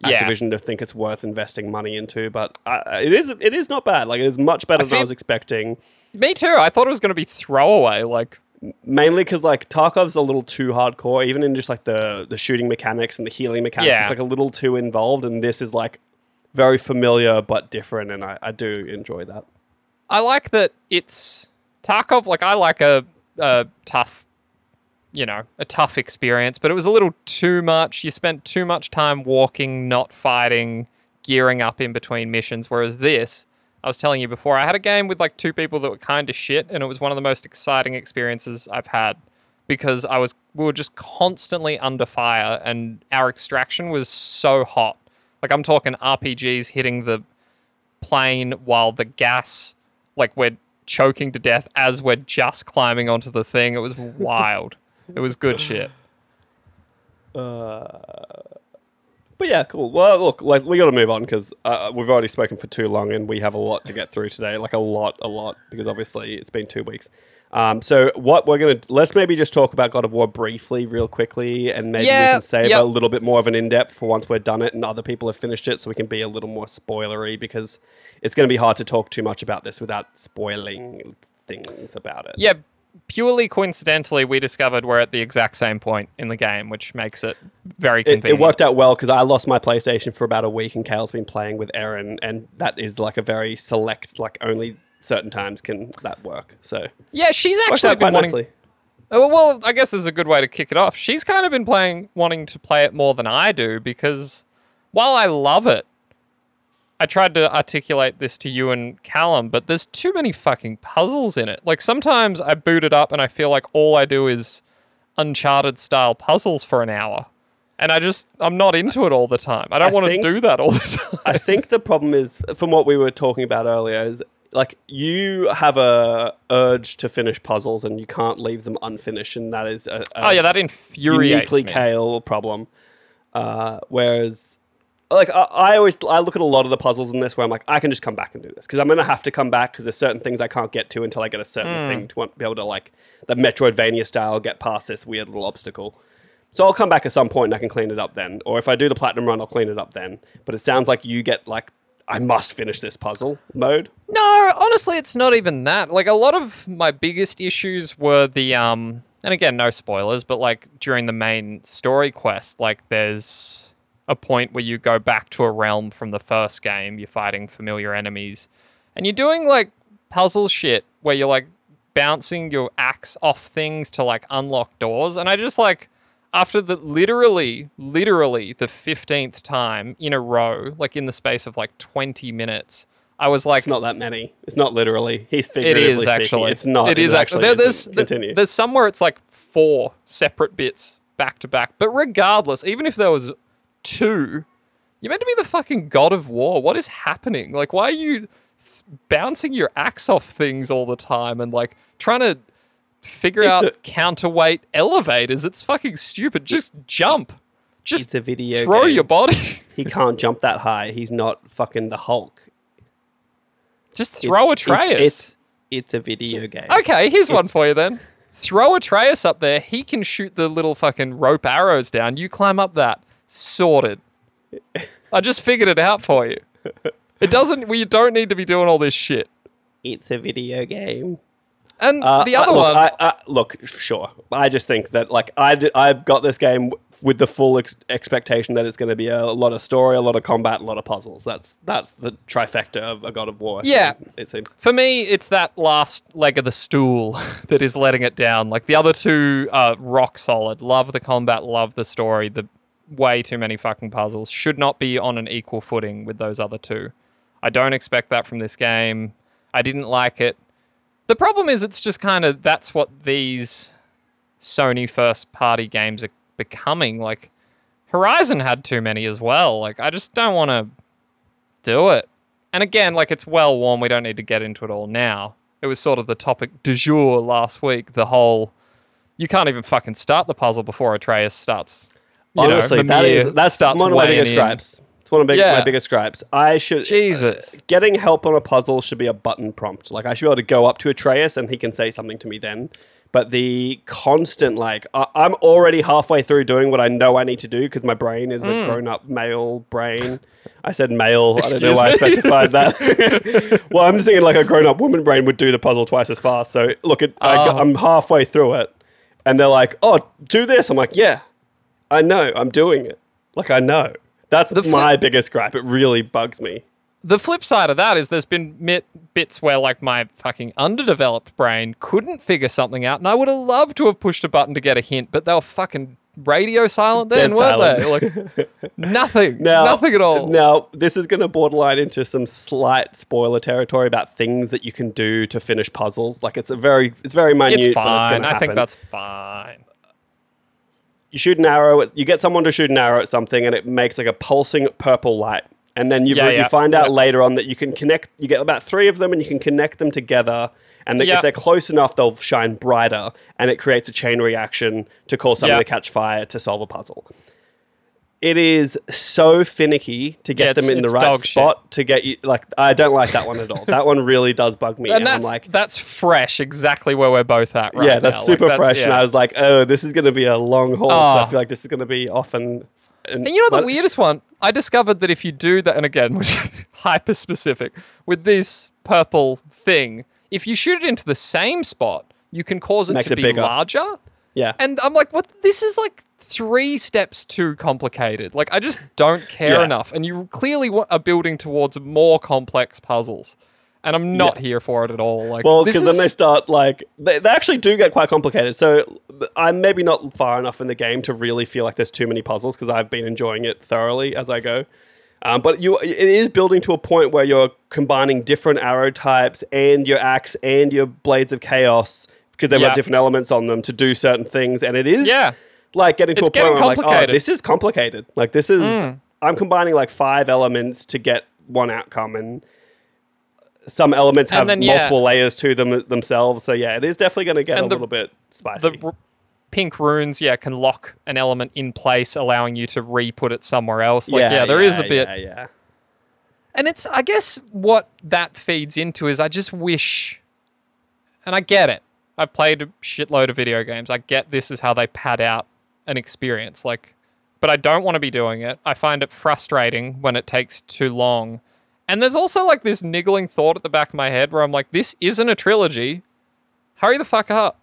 Yeah. Activision to think it's worth investing money into. But uh, it is it is not bad. Like it is much better than I was expecting. Me too. I thought it was going to be throwaway. Like, mainly because like Tarkov's a little too hardcore, even in just like the the shooting mechanics and the healing mechanics. Yeah. It's like a little too involved, and this is like very familiar but different, and I, I do enjoy that. I like that it's Tarkov. Like I like a, a tough, you know, a tough experience, but it was a little too much. You spent too much time walking, not fighting, gearing up in between missions. Whereas this, I was telling you before, I had a game with like two people that were kind of shit, and it was one of the most exciting experiences I've had because I was we were just constantly under fire, and our extraction was so hot. Like I'm talking RPGs hitting the plane while the gas like we're choking to death as we're just climbing onto the thing. It was <laughs> wild. It was good shit. But yeah, cool. Well, look, like we got to move on because uh, we've already spoken for too long, and we have a lot to get through today. Like a lot, a lot, because obviously it's been two weeks. Um, so what we're gonna let's maybe just talk about God of War briefly, real quickly, and maybe we can save yep. a little bit more of an in depth for once we're done it and other people have finished it, so we can be a little more spoilery because it's going to be hard to talk too much about this without spoiling things about it. Yeah, purely coincidentally, we discovered we're at the exact same point in the game, which makes it very convenient. it worked out well because I lost my PlayStation for about a week, and Kale's been playing with Erin, and that is like a very select, like only certain times can that work. So Yeah, she's actually quite been wanting. nicely. Oh, well, I guess this is a good way to kick it off. She's kind of been playing, wanting to play it more than I do because while I love it, I tried to articulate this to you and Callum, but there's too many fucking puzzles in it. Like sometimes I boot it up and I feel like all I do is Uncharted style puzzles for an hour. And I just, I'm not into it all the time. I don't I want to do that all the <laughs> time. I think the problem is, from what we were talking about earlier, is like you have a urge to finish puzzles and you can't leave them unfinished, and that is a, a oh, yeah, that infuriates uniquely me. Kale problem. Uh, whereas, like I, I always, I look at a lot of the puzzles in this where I'm like, I can just come back and do this because I'm gonna have to come back because there's certain things I can't get to until I get a certain Hmm. thing to want, be able to like the Metroidvania style get past this weird little obstacle. So I'll come back at some point and I can clean it up then. Or if I do the platinum run, I'll clean it up then. But it sounds like you get like I must finish this puzzle mode. No, honestly, it's not even that. Like a lot of my biggest issues were the um, and again, no spoilers, but like during the main story quest, like there's a point where you go back to a realm from the first game. You're fighting familiar enemies, and you're doing like puzzle shit where you're like bouncing your axe off things to like unlock doors, and I just like after the literally, literally the 15th time in a row, like in the space of like 20 minutes, I was like, It's not that many. It's not literally. He's it figuratively is speaking. actually. It's not. It is actually. There, there's, isn't. There's somewhere it's like four separate bits back to back. But regardless, even if there was two, you're meant to be the fucking god of war. What is happening? Like, why are you th- bouncing your axe off things all the time and like trying to figure It's out a- counterweight elevators? It's fucking stupid. Just jump. Just It's a video throw game. your body. <laughs> He can't jump that high. He's not fucking the Hulk. Just throw It's- Atreus. It's, it's it's a video game. okay, here's one for you then. Throw Atreus up there. He can shoot the little fucking rope arrows down. You climb up that. Sorted. I just figured it out for you. It doesn't. We don't need to be doing all this shit. It's a video game. And Uh, the other I- look, one. I, I, look, sure. I just think that like I d- I've got this game with the full ex- expectation that it's going to be a lot of story, a lot of combat, a lot of puzzles. That's that's the trifecta of a God of War. Yeah. it seems. For me, it's that last leg of the stool <laughs> that is letting it down. Like the other two are rock solid. Love the combat, love the story. The way too many fucking puzzles should not be on an equal footing with those other two. I don't expect that from this game. I didn't like it. The problem is, it's just kind of that's what these Sony first party games are becoming. Like Horizon had too many as well. Like I just don't want to do it. And again, like it's well worn, we don't need to get into it all now. It was sort of the topic du jour last week. The whole you can't even fucking start the puzzle before Atreus starts. You know, Honestly, that Mimir is that's starts one of my biggest in. gripes. It's one of my, big, Yeah. my biggest gripes. I should Jesus. uh, getting help on a puzzle should be a button prompt. Like I should be able to go up to Atreus and he can say something to me then. But the constant like I I'm already halfway through doing what I know I need to do because my brain is a grown up male brain. I said male. I don't know Hmm. Excuse why I specified that. <laughs> <laughs> well, I'm just thinking like a grown up woman brain would do the puzzle twice as fast. So look, at I Oh. I'm halfway through it, and they're like, "Oh, do this." I'm like, "Yeah, I know. I'm doing it. Like I know." That's flip- my biggest gripe. It really bugs me. The flip side of that is there's been mit- bits where like my fucking underdeveloped brain couldn't figure something out, and I would have loved to have pushed a button to get a hint, but they were fucking radio silent then, Dead weren't they? Like <laughs> nothing, Now, nothing at all. Now, this is going to borderline into some slight spoiler territory about things that you can do to finish puzzles. Like it's a very, it's very minute. it's but it's fine. gonna I think that's fine. You shoot an arrow. At, you get someone to shoot an arrow at something, and it makes like a pulsing purple light. And then you Yeah, you find out Yeah. later on that you can connect. You get about three of them, and you can connect them together. And that if they're close enough, they'll shine brighter, and it creates a chain reaction to cause something to catch fire to solve a puzzle. It is so finicky to get Yeah, them in the right dog shit. spot to get you. Like I don't like that one at all. that one really does bug me. And And, I'm that's like, that's fresh, exactly where we're both at right yeah, that's now. Like, super that's- fresh. And. I was like, oh, this is going to be a long haul. Ah. I feel like this is going to be often. And, And you know the weirdest one? I discovered that if you do that, and again, <laughs> which is hyper specific, with this purple thing, if you shoot it into the same spot, you can cause it Makes to it be bigger. larger. Yeah. And I'm like, what? This is like three steps too complicated. Like, I just don't care Yeah. enough. And you clearly are building towards more complex puzzles. And I'm not Yeah. here for it at all. Like, Well, because then they start like they, they actually do get quite complicated. So I'm maybe not far enough in the game to really feel like there's too many puzzles because I've been enjoying it thoroughly as I go. Um, but you, it is building to a point where you're combining different arrow types and your axe and your blades of chaos because they've Yeah. got different elements on them to do certain things, and it is Yeah. like getting to It's a point where I'm like, oh, this is complicated. Like this is Mm. I'm combining like five elements to get one outcome, and some elements have then, yeah. multiple layers to them themselves. So yeah, it is definitely going to get And a the- little bit spicy. the r- pink runes, yeah, can lock an element in place, allowing you to re-put it somewhere else. Like, yeah, there is a bit. Yeah, yeah. And it's, I guess, what that feeds into is I just wish, and I get it. I've played a shitload of video games. I get this is how they pad out an experience. Like, but I don't want to be doing it. I find it frustrating when it takes too long. And there's also like this niggling thought at the back of my head where I'm like, this isn't a trilogy. Hurry the fuck up.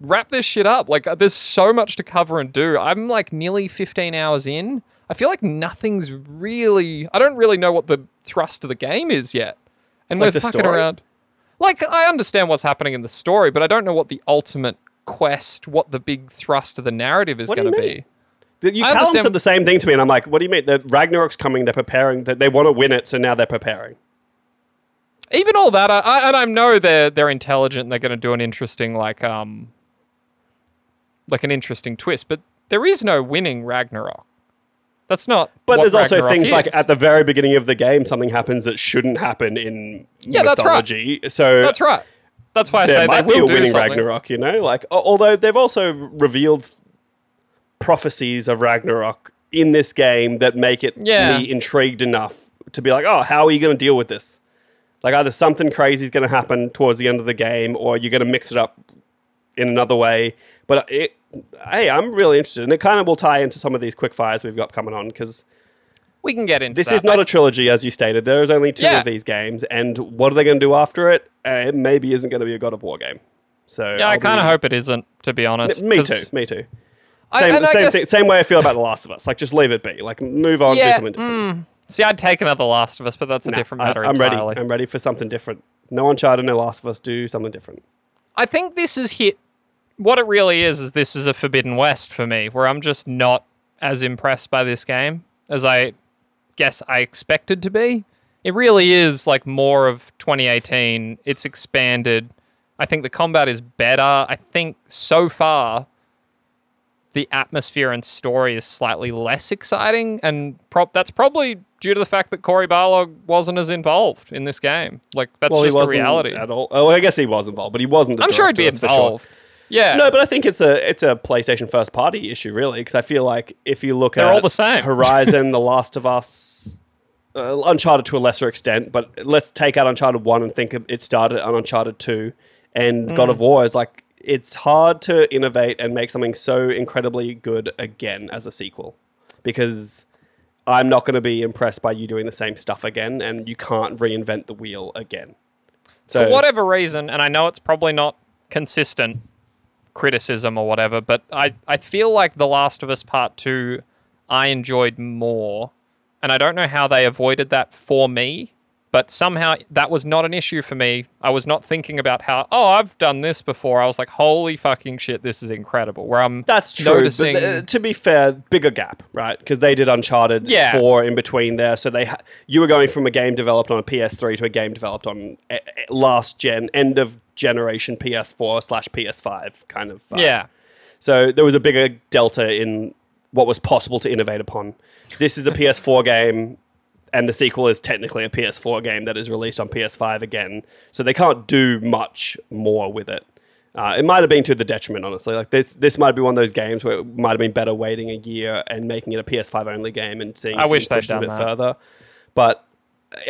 Wrap this shit up. Like, there's so much to cover and do. I'm like nearly 15 hours in. I feel like nothing's really. I don't really know what the thrust of the game is yet. And Like we're fucking story? around. Like, I understand what's happening in the story, but I don't know what the ultimate quest, what the big thrust of the narrative is What do you going to be. You I Callum understand- said the same thing to me, and I'm like, "What do you mean? The Ragnarok's coming? They're preparing. That they want to win it, so now they're preparing." even all that, I, I, and I know they're they're intelligent. and They're going to do an interesting like um like an interesting twist, but there is no winning Ragnarok. That's not. But there's also Ragnarok things like at the very beginning of the game, something happens that shouldn't happen in Yeah, that's right. So That's right. That's why I say might they be will a winning something. Ragnarok. You know, like although they've also revealed prophecies of Ragnarok in this game that make it Yeah. me intrigued enough to be like, oh, how are you going to deal with this? Like either something crazy is going to happen towards the end of the game, or you're going to mix it up in another way. But it, hey, I'm really interested, and it kind of will tie into some of these quick fires we've got coming on because We can get into this that. is not I- a trilogy, as you stated. There's only two Yeah. of these games, and what are they going to do after it? Uh, it maybe isn't going to be a God of War game. So yeah, I I'll kind of be- hope it isn't, to be honest. me too. Me too. I- Same, I same, guess- thing, same way I feel about The Last of Us. Like, just leave it be. Like, move on, do something different. See, I'd take another Last of Us, but that's a Nah, different I- matter I'm ready. I'm ready for something different. No Uncharted, no Last of Us. Do something different. I think this is hit. What it really is is this is a Forbidden West for me, where I'm just not as impressed by this game as I guess I expected to be. It really is like more of 2018. It's expanded. I think the combat is better. I think so far the atmosphere and story is slightly less exciting, and prob- that's probably due to the fact that Cory Barlog wasn't as involved in this game. Like that's well, just he the reality. at all. Oh, I guess he was involved, but he wasn't. I'm sure he'd be for sure. Yeah. No, but I think it's a it's a PlayStation first party issue, really, because I feel like if you look They're at all the same. Horizon, The <laughs> Last of Us, uh, Uncharted to a lesser extent, but let's take out Uncharted one and think it started on Uncharted two, and Mm. God of War is like it's hard to innovate and make something so incredibly good again as a sequel, because I'm not going to be impressed by you doing the same stuff again, and you can't reinvent the wheel again. So for whatever reason, and I know it's probably not consistent criticism or whatever, but I, I feel like The Last of Us Part 2 I enjoyed more. And I don't know how they avoided that for me, but somehow that was not an issue for me. I was not thinking about how, oh, I've done this before. I was like, holy fucking shit, this is incredible. Where I'm That's true. noticing. But uh, to be fair, bigger gap, right? Because they did Uncharted Yeah. 4 in between there. So they ha- you were going from a game developed on a PS3 to a game developed on a- a- last gen, end of generation PS4 slash PS5 kind of. vibe. yeah. So there was a bigger delta in what was possible to innovate upon. This is a PS4 <laughs> game, and the sequel is technically a PS4 game that is released on PS5 again. So they can't do much more with it. Uh, it might have been to the detriment, honestly. Like this, this might be one of those games where it might have been better waiting a year and making it a PS5 only game and seeing. I if wish they'd it a bit that. further. But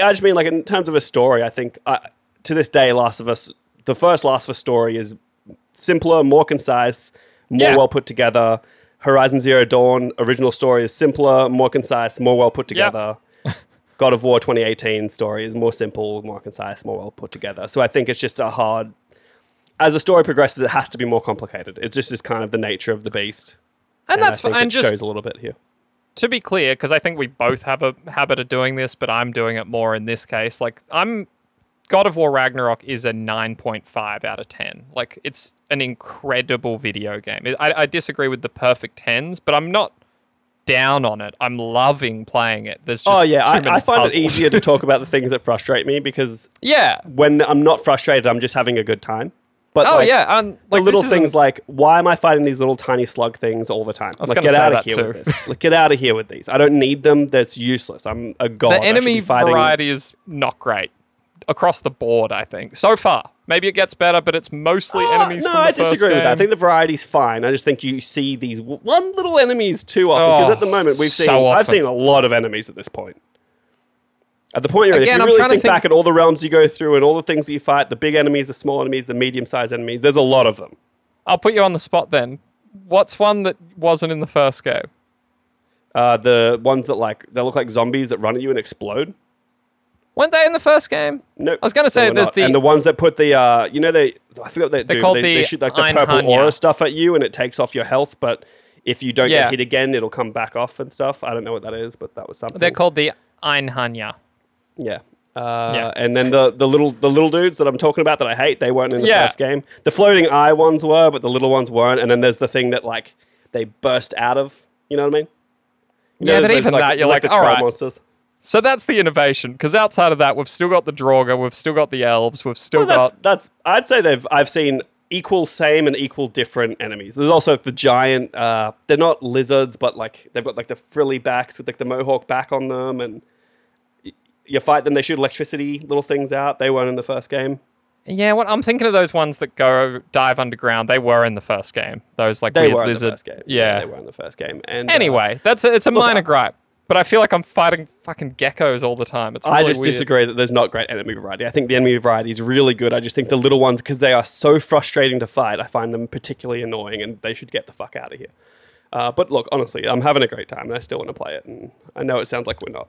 I just mean, like in terms of a story, I think uh, to this day, Last of Us, the first Last of Us story is simpler, more concise, more Yeah. well put together. Horizon Zero Dawn original story is simpler, more concise, more well put Yep. together. <laughs> God of War 2018 story is more simple, more concise, more well put together. So I think it's just a hard. As the story progresses, it has to be more complicated. It just is kind of the nature of the beast, And, that's I fine. And just shows a little bit here. to be clear, because I think we both have a habit of doing this, but I'm doing it more in this case. Like I'm God of War Ragnarok is a 9.5 out of 10. Like it's an incredible video game. I, I disagree with the perfect tens, but I'm not down on it. I'm loving playing it. There's just Oh yeah, I, I find puzzles. it easier to <laughs> talk about the things that frustrate me because yeah. when I'm not frustrated, I'm just having a good time. But Oh like, yeah, the like little things like why am I fighting these little tiny slug things all the time? I was like get out of here too. with this. Like get out of here with these. I don't need them. That's useless. I'm a god. The enemy variety is not great across the board. I think so far. Maybe it gets better, but it's mostly Oh, enemies. no, from the I first disagree with that. I think the variety's fine. I just think you see these w- one little enemies too often because Oh, at the moment we've so seen I've seen a lot of enemies at this point. At the point you're in, if you I'm really think, think- back at all the realms you go through and all the things that you fight, the big enemies, the small enemies, the medium-sized enemies, there's a lot of them. I'll put you on the spot then. What's one that wasn't in the first game? Uh, the ones that like they look like zombies that run at you and explode. Weren't they in the first game? Nope. I was gonna say were there's not. the- and the ones that put the uh, you know they I forgot they do. called they, they shoot like the purple Einherjar. aura stuff at you and it takes off your health, but if you don't Yeah. get hit again, it'll come back off and stuff. I don't know what that is, but that was something. They're called the Einherjar. Yeah. Uh, Yeah. And then the, the little the little dudes that I'm talking about that I hate, they weren't in the Yeah. first game. The floating eye ones were, but the little ones weren't. And then there's the thing that like they burst out of. You know what I mean? You Yeah, know, but even that, you're like, the all right. monsters. So that's the innovation. Because outside of that, we've still got the Draugr, we've still got the elves, we've still Well, that's got that's. I'd say they've. I've seen equal, same, and equal different enemies. There's also the giant. Uh, they're not lizards, but like they've got like the frilly backs with like the mohawk back on them, and y- you fight them. They shoot electricity little things out. They weren't in the first game. Yeah, what I'm thinking of those ones that go dive underground. They were in the first game. Those like They weird were in lizard. the first game. Yeah. they were in the first game. And uh, Anyway, that's a, it's a minor gripe, but I feel like I'm fighting fucking geckos all the time. It's I just weird. disagree that there's not great enemy variety. I think the enemy variety is really good. I just think the little ones, because they are so frustrating to fight, I find them particularly annoying, and they should get the fuck out of here. Uh, but look, honestly, I'm having a great time, and I still want to play it. And I know it sounds like we're not.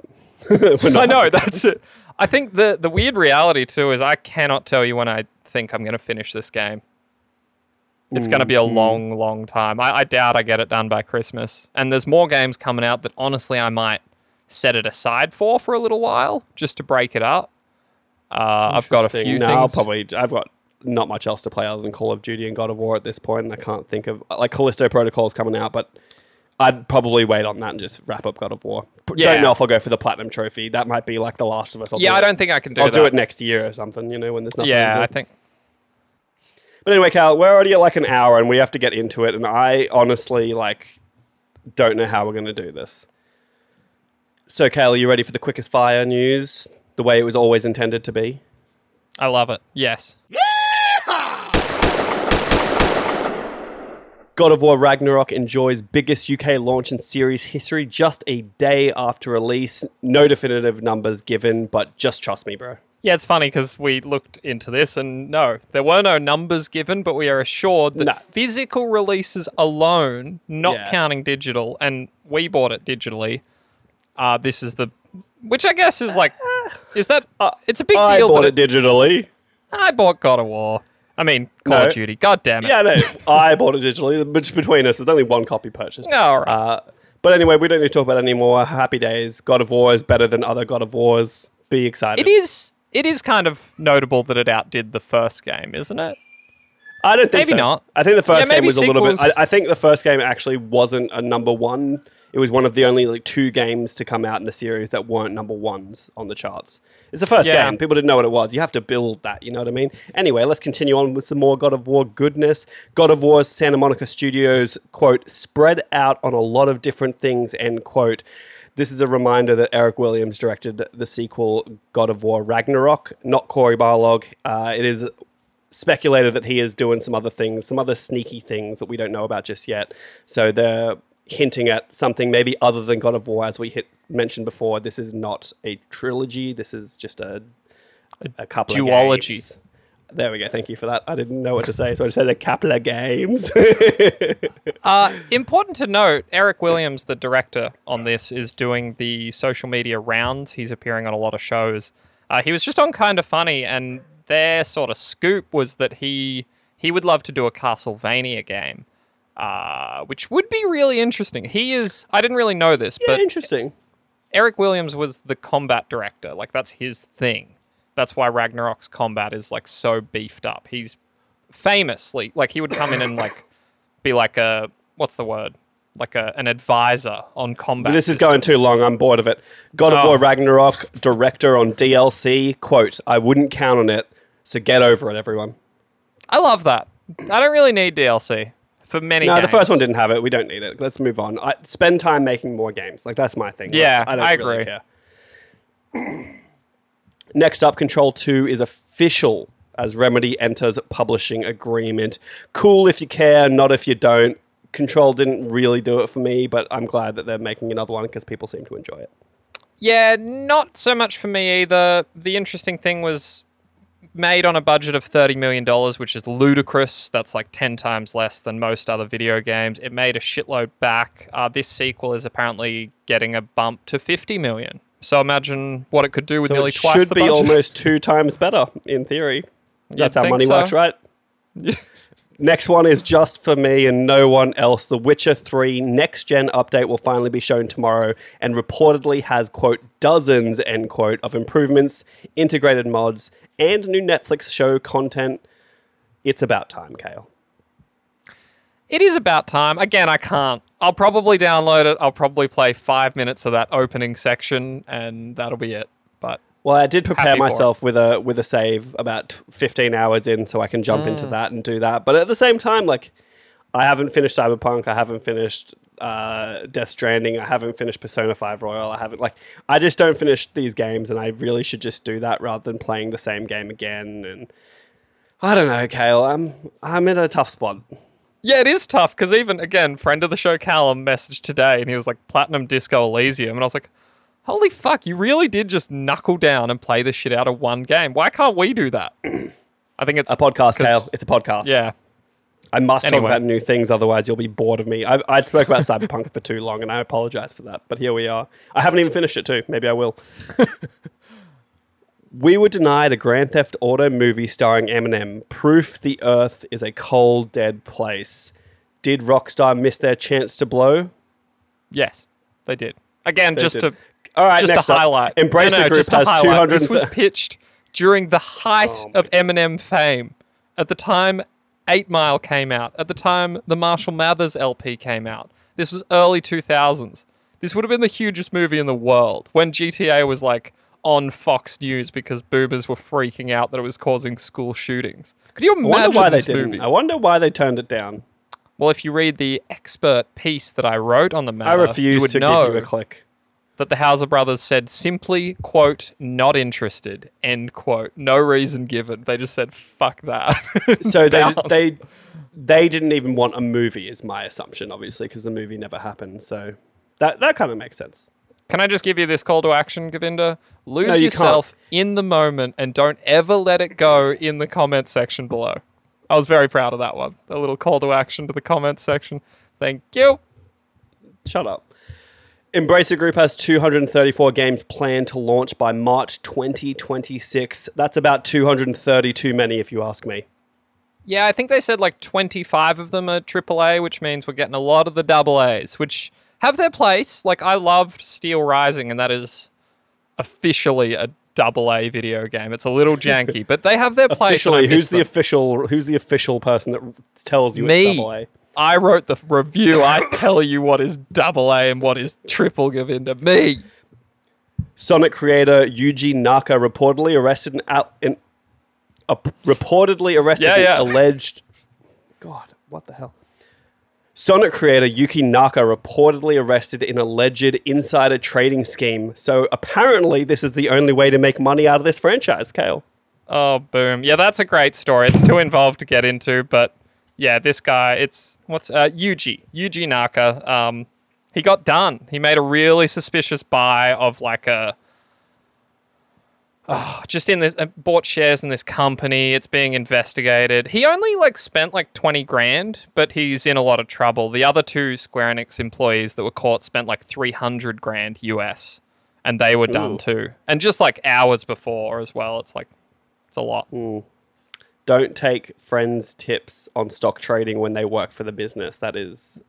<laughs> we're not I know that's it. I think the the weird reality too is I cannot tell you when I think I'm going to finish this game. It's going to be a long, long time. I, I doubt I get it done by Christmas. And there's more games coming out that honestly I might set it aside for for a little while just to break it up. Uh, I've got a few no, things. I'll probably. I've got not much else to play other than Call of Duty and God of War at this point, and I can't think of like Callisto Protocol's coming out, but I'd probably wait on that and just wrap up God of War. Yeah. Don't know if I'll go for the platinum trophy. That might be like The Last of Us. I'll yeah, do I don't think I can do I'll that. do it next year or something. You know, when there's nothing. Yeah. I think. But anyway, Cal, we're already at like an hour and we have to get into it. And I honestly like don't know how we're going to do this. So, Cal, are you ready for the quickest fire news? The way it was always intended to be. I love it. Yes. God of War Ragnarok enjoys biggest UK launch in series history just a day after release. No definitive numbers given, but just trust me, bro. Yeah, it's funny because we looked into this and no, there were no numbers given, but we are assured that No. physical releases alone, not Yeah. counting digital, and we bought it digitally. Uh, this is the, which I guess is like, is that? it's a big I deal. bought that it digitally. I bought God of War. I mean, Call No. of Duty. God damn it. Yeah, no, I bought it digitally. Which between us, there's only one copy purchased. All right. Uh, but anyway, we don't need to talk about it anymore. Happy days. God of War is better than other God of Wars. Be excited. it is. It is kind of notable that it outdid the first game, isn't it? I don't think Maybe so. not. I think the first Yeah, game was a little bit. I, I think the first game actually wasn't a number one. It was one of the only like two games to come out in the series that weren't number ones on the charts. It's the first Yeah. game. People didn't know what it was. You have to build that. You know what I mean? Anyway, let's continue on with some more God of War goodness. God of War's Santa Monica Studios quote spread out on a lot of different things end quote. This is a reminder that Eric Williams directed the sequel God of War Ragnarok, not Cory Barlog. Uh, it is speculated that he is doing some other things, some other sneaky things that we don't know about just yet. So they're hinting at something maybe other than God of War, as we hit, mentioned before. This is not a trilogy. This is just a a couple Duology. There we go. Thank you for that. I didn't know what to say, so I just said a couple of games. <laughs> Uh, important to note, Eric Williams, the director on this, is doing the social media rounds. He's appearing on a lot of shows. Uh, he was just on Kind of Funny, and their sort of scoop was that he he would love to do a Castlevania game, uh, which would be really interesting. He is. I didn't really know this, yeah, but interesting. Eric Williams was the combat director. Like that's his thing. That's why Ragnarok's combat is like so beefed up. He's famously like he would come in and <coughs> like be like a what's the word? Like a, an advisor on combat. This is going too long. I'm bored of it. God of Oh. War Ragnarok director on DLC quote: "I wouldn't count on it, so get over it, everyone." I love that. I don't really need DLC for many. No, the games. first one didn't have it. We don't need it. Let's move on. I, spend time making more games. Like that's my thing. Yeah, I don't I really agree. care. <clears throat> Next up, Control Two is official as Remedy enters publishing agreement. Cool if you care, not if you don't. Control didn't really do it for me, but I'm glad that they're making another one because people seem to enjoy it. Yeah, not so much for me either. The interesting thing was made on a budget of $30 million, which is ludicrous. That's like 10 times less than most other video games. It made a shitload back. Uh, this sequel is apparently getting a bump to 50 million. So imagine what it could do with So nearly it twice should the be almost two times better in theory. That's how money so. works, right? <laughs> Next one is just for me and no one else. The Witcher 3 next gen update will finally be shown tomorrow and reportedly has, quote, dozens, end quote, of improvements, integrated mods, and new Netflix show content. It's about time, Kale. It is about time. Again, I can't. I'll probably download it. I'll probably play five minutes of that opening section, and that'll be it. But Well, I did prepare Happy for it. myself with a with a save about 15 hours in so I can jump into Mm. that and do that. But at the same time, like I haven't finished Cyberpunk, I haven't finished uh, Death Stranding, I haven't finished Persona 5 Royal, I haven't like I just don't finish these games and I really should just do that rather than playing the same game again and I don't know, Kale. I'm I'm in a tough spot. Yeah, it is tough because even again, friend of the show Callum messaged today and he was like Platinum Disco Elysium, and I was like, holy fuck, you really did just knuckle down and play the shit out of one game. Why can't we do that? <clears throat> I think it's A podcast, Kale. It's a podcast. Yeah, I must talk about new things, otherwise you'll be bored of me. I, I spoke about Cyberpunk <laughs> for too long, and I apologize for that. But here we are. I haven't even finished it too. Maybe I will. <laughs> we were denied a Grand Theft Auto movie starring Eminem. Proof the Earth is a cold, dead place. Did Rockstar miss their chance to blow? yes, they did. Again, They just did. to All right, just next to up, highlight. Embrace no, the Group just to has highlight, 200. This was pitched during the height Oh of Eminem fame. At the time, Eight Mile came out. At the time, the Marshall Mathers LP came out. This was early 2000s. This would have been the hugest movie in the world when GTA was like on Fox News because boomers were freaking out that it was causing school shootings. Could you I wonder imagine why they this didn't. movie? I wonder why they turned it down. Well, if you read the expert piece that I wrote on the matter, I refuse to know give you a click. that the Houser brothers said simply, quote, not interested, end quote. No reason given. They just said, fuck that. <laughs> So they they they didn't even want a movie, is my assumption, obviously, because the movie never happened. So that that kind of makes sense. Can I just give you this call to action, Govinda? Lose No, you yourself in the moment and don't ever let it go in the comment section below. I was very proud of that one. A little call to action to the comment section. Thank you. Shut up. Embracer Group has 234 games planned to launch by March 2026. That's about 230 too many, if you ask me. Yeah, I think they said like 25 of them are AAA, which means we're getting a lot of the double A's, which have their place. Like, I loved Steel Rising, and that is officially a double A video game. It's a little <laughs> janky, but they have their place. Officially, who's the them. official? Who's the official person that tells you Me. it's double A? I wrote the review. I <coughs> tell you what is double A and what is triple Govinda. Me. Sonic creator Yuji Naka reportedly arrested in, al- in uh, reportedly arrested Yeah, yeah. alleged. God, what the hell? Sonic creator Yuki Naka reportedly arrested in alleged insider trading scheme. So apparently, this is the only way to make money out of this franchise. Kale. Oh, boom. Yeah, that's a great story. It's too involved to get into, but yeah, this guy, it's what's uh, Yuji, Yuji Naka. Um, he got done. He made a really suspicious buy of like a. Oh, just in this, uh, bought shares in this company. It's being investigated. He only like spent like 20 grand, but he's in a lot of trouble. The other two Square Enix employees that were caught spent like 300 grand US, and they were done Ooh. too. And just like hours before as well. It's like, it's a lot. Don't take friends' tips on stock trading when they work for the business. That is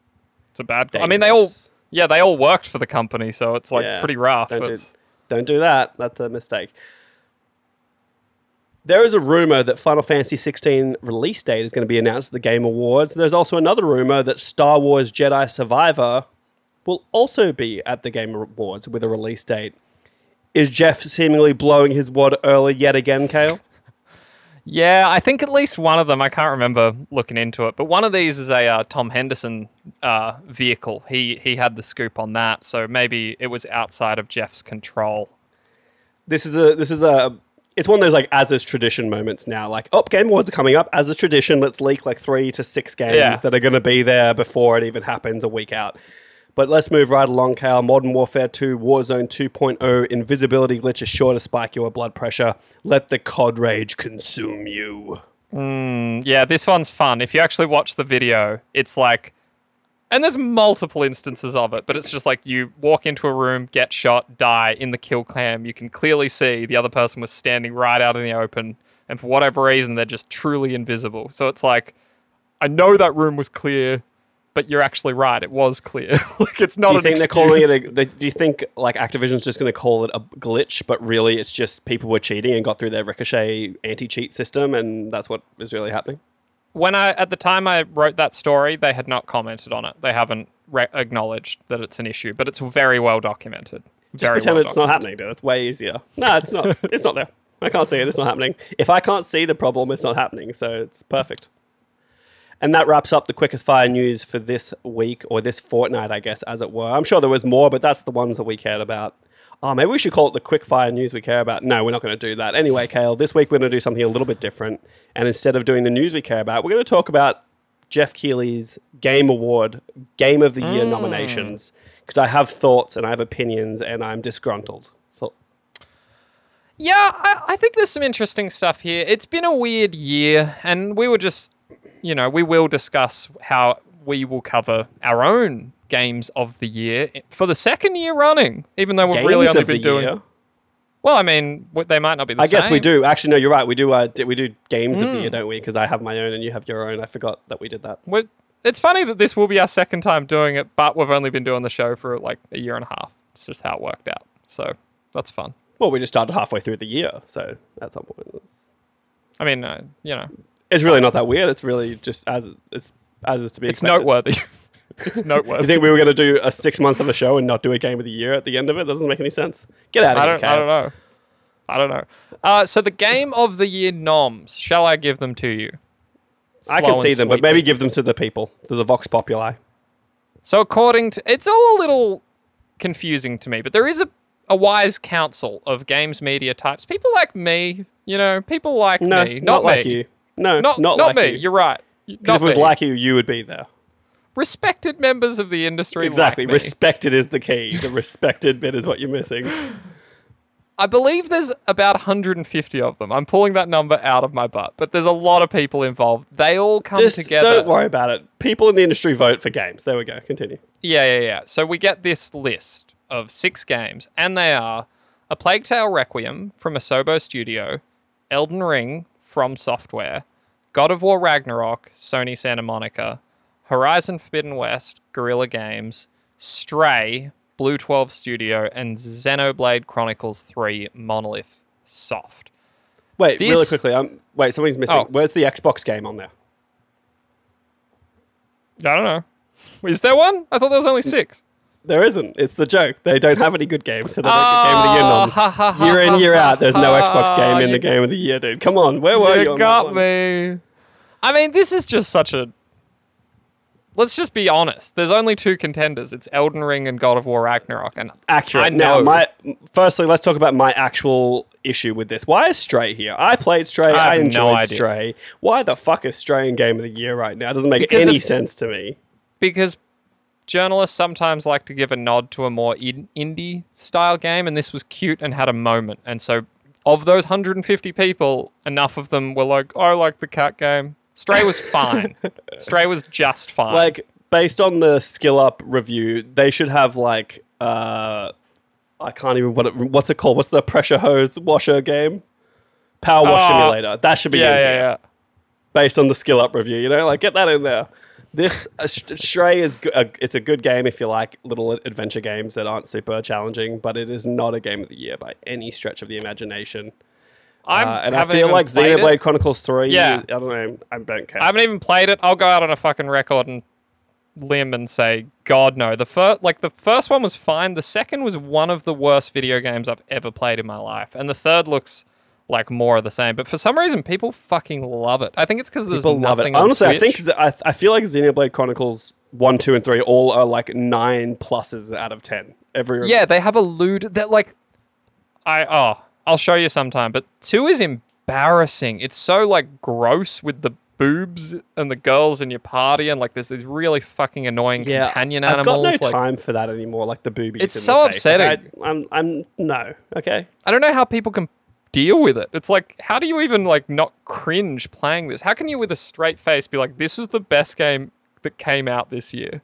It's a bad. Day. I mean, they all, yeah, they all worked for the company, so it's like Yeah, pretty rough. Don't do, don't do that. That's a mistake. There is a rumor that Final Fantasy 16 release date is going to be announced at the Game Awards. There's also another rumor that Star Wars Jedi Survivor will also be at the Game Awards with a release date. Is Jeff seemingly blowing his wad early yet again, Kale? <laughs> Yeah, I think at least one of them. I can't remember looking into it, but one of these is a uh, Tom Henderson uh, vehicle. He he had the scoop on that, so maybe it was outside of Jeff's control. this is a this is a it's one of those like as is tradition moments now. Like, oh, Game Awards are coming up. As is tradition, let's leak like three to six games Yeah. that are going to be there before it even happens a week out. But let's move right along, Cal. Modern Warfare 2, Warzone 2.0, invisibility glitch is sure to spike your blood pressure. Let the COD rage consume you. Hmm, yeah, this one's fun. If you actually watch the video, it's like, and there's multiple instances of it, but it's just like you walk into a room, get shot, die in the kill cam. You can clearly see the other person was standing right out in the open, and for whatever reason, they're just truly invisible. So it's like, I know that room was clear, but you're actually right. It was clear. <laughs> like it's not. Do you an think they're calling it a, they, do you think like Activision's just going to call it a glitch, but really it's just people were cheating and got through their ricochet anti-cheat system and that's what is really happening? When I at the time I wrote that story, they had not commented on it. They haven't re- acknowledged that it's an issue, but it's very well documented. Just very pretend well it's not happening, dude. It's way easier. No, it's not. <laughs> it's not there. I can't see it. It's not happening. If I can't see the problem, it's not happening. So it's perfect. And that wraps up the quickest fire news for this week or this fortnight, I guess, as it were. I'm sure there was more, but that's the ones that we cared about. Oh, maybe we should call it the quick fire news we care about. No, we're not going to do that. Anyway, Kale, this week we're going to do something a little bit different. And instead of doing the news we care about, we're going to talk about Jeff Keighley's Game Award Game of the Year mm. nominations because I have thoughts and I have opinions and I'm disgruntled. So, Yeah, I, I think there's some interesting stuff here. It's been a weird year, and we were just, you know, we will discuss how we will cover our own games of the year for the second year running, even though we've games really only been doing. year. Well, I mean, they might not be the I same. guess we do. Actually, no, you're right. We do. Uh, we do games of the Hmm. year, don't we? Because I have my own and you have your own. I forgot that we did that. We're, it's funny that this will be our second time doing it, but we've only been doing the show for like a year and a half. It's just how it worked out. So that's fun. Well, we just started halfway through the year, so at some point, I mean, uh, you know, it's really not that weird. It's really just as it's as is to be. it's noteworthy. <laughs> it's noteworthy. You think we were going to do a six month of a show and not do a game of the year at the end of it? That doesn't make any sense. Get out of I here, don't, Kale. I don't know. I don't know. Uh, so the game of the year noms, shall I give them to you? I can see them, but maybe give them to the people, to the Vox Populi. So according to, it's all a little confusing to me, but there is a, a wise council of games media types. People like me, you know, people like No, me, not, not, like me. you. No, Not, not, not, like me. you. You're right. Because Not if it was me. like you, you would be there. Respected members of the industry. Exactly. Like me. Respected is the key. The respected bit is what you're missing. I believe there's about 150 of them. I'm pulling that number out of my butt, but there's a lot of people involved. They all come Just together. don't worry about it. People in the industry vote for games. There we go. Continue. Yeah, yeah, yeah. So we get this list of six games, and they are A Plague Tale Requiem from Asobo Studio, Elden Ring FromSoftware, God of War Ragnarok, Sony Santa Monica, Horizon Forbidden West, Guerrilla Games, Stray, BlueTwelve Studio, and Xenoblade Chronicles 3 Monolith Soft. Wait, really quickly. Um, wait, something's missing. Oh. Where's the Xbox game on there? I don't know. Is there one? I thought there was only six. There isn't. It's the joke. They don't have any good games, so they don't get Game of the Year noms. ha, ha, ha, year in, year out, there's no Xbox game in the Game of the Year, dude. Come on, where were you? you got me. I mean, this is just such a. Let's just be honest. There's only two contenders. It's Elden Ring and God of War Ragnarok, and Accurate. I Now, know. my firstly, let's talk about my actual issue with this. Why is Stray here? I played Stray. I I, no enjoyed idea. Stray. Why the fuck is Stray in Game of the Year right now? It doesn't make Because any of- sense to me. because journalists sometimes like to give a nod to a more in- indie style game, and this was cute and had a moment. And so, of those 150 people, enough of them were like, "I like the cat game." Stray was fine. <laughs> Stray was just fine. Like based on the Skill Up review, they should have like uh I can't even what it, what's it called? What's the pressure hose washer game? Power wash Oh, simulator. That should be yeah, in yeah, yeah. based on the Skill Up review. You know, like get that in there. This uh, Stray is go- it's a good game if you like little adventure games that aren't super challenging, but it is not a game of the year by any stretch of the imagination. I'm Uh, and I feel like. Xenoblade Chronicles Three. Yeah. I don't know. I don't care. I haven't even played it. I'll go out on a fucking record and limb and say, God no. The first, like the first one was fine. The second was one of the worst video games I've ever played in my life, and the third looks like more of the same. But for some reason, people fucking love it. I think it's because there's People love it. Honestly, I think I, I feel like Xenoblade Chronicles one, two, and three all are like nine pluses out of ten. Every Yeah, they have a lewd that like I oh, I'll show you sometime, but 2 is embarrassing. It's so like gross with the boobs and the girls in your party and like there's these really fucking annoying yeah. companion I've got animals no like time for that anymore. Like the boobies. It's so the face. Like, upsetting. I, I'm, I'm no. Okay. I don't know how people can deal with it. It's like how do you even like not cringe playing this? How can you with a straight face be like this is the best game that came out this year?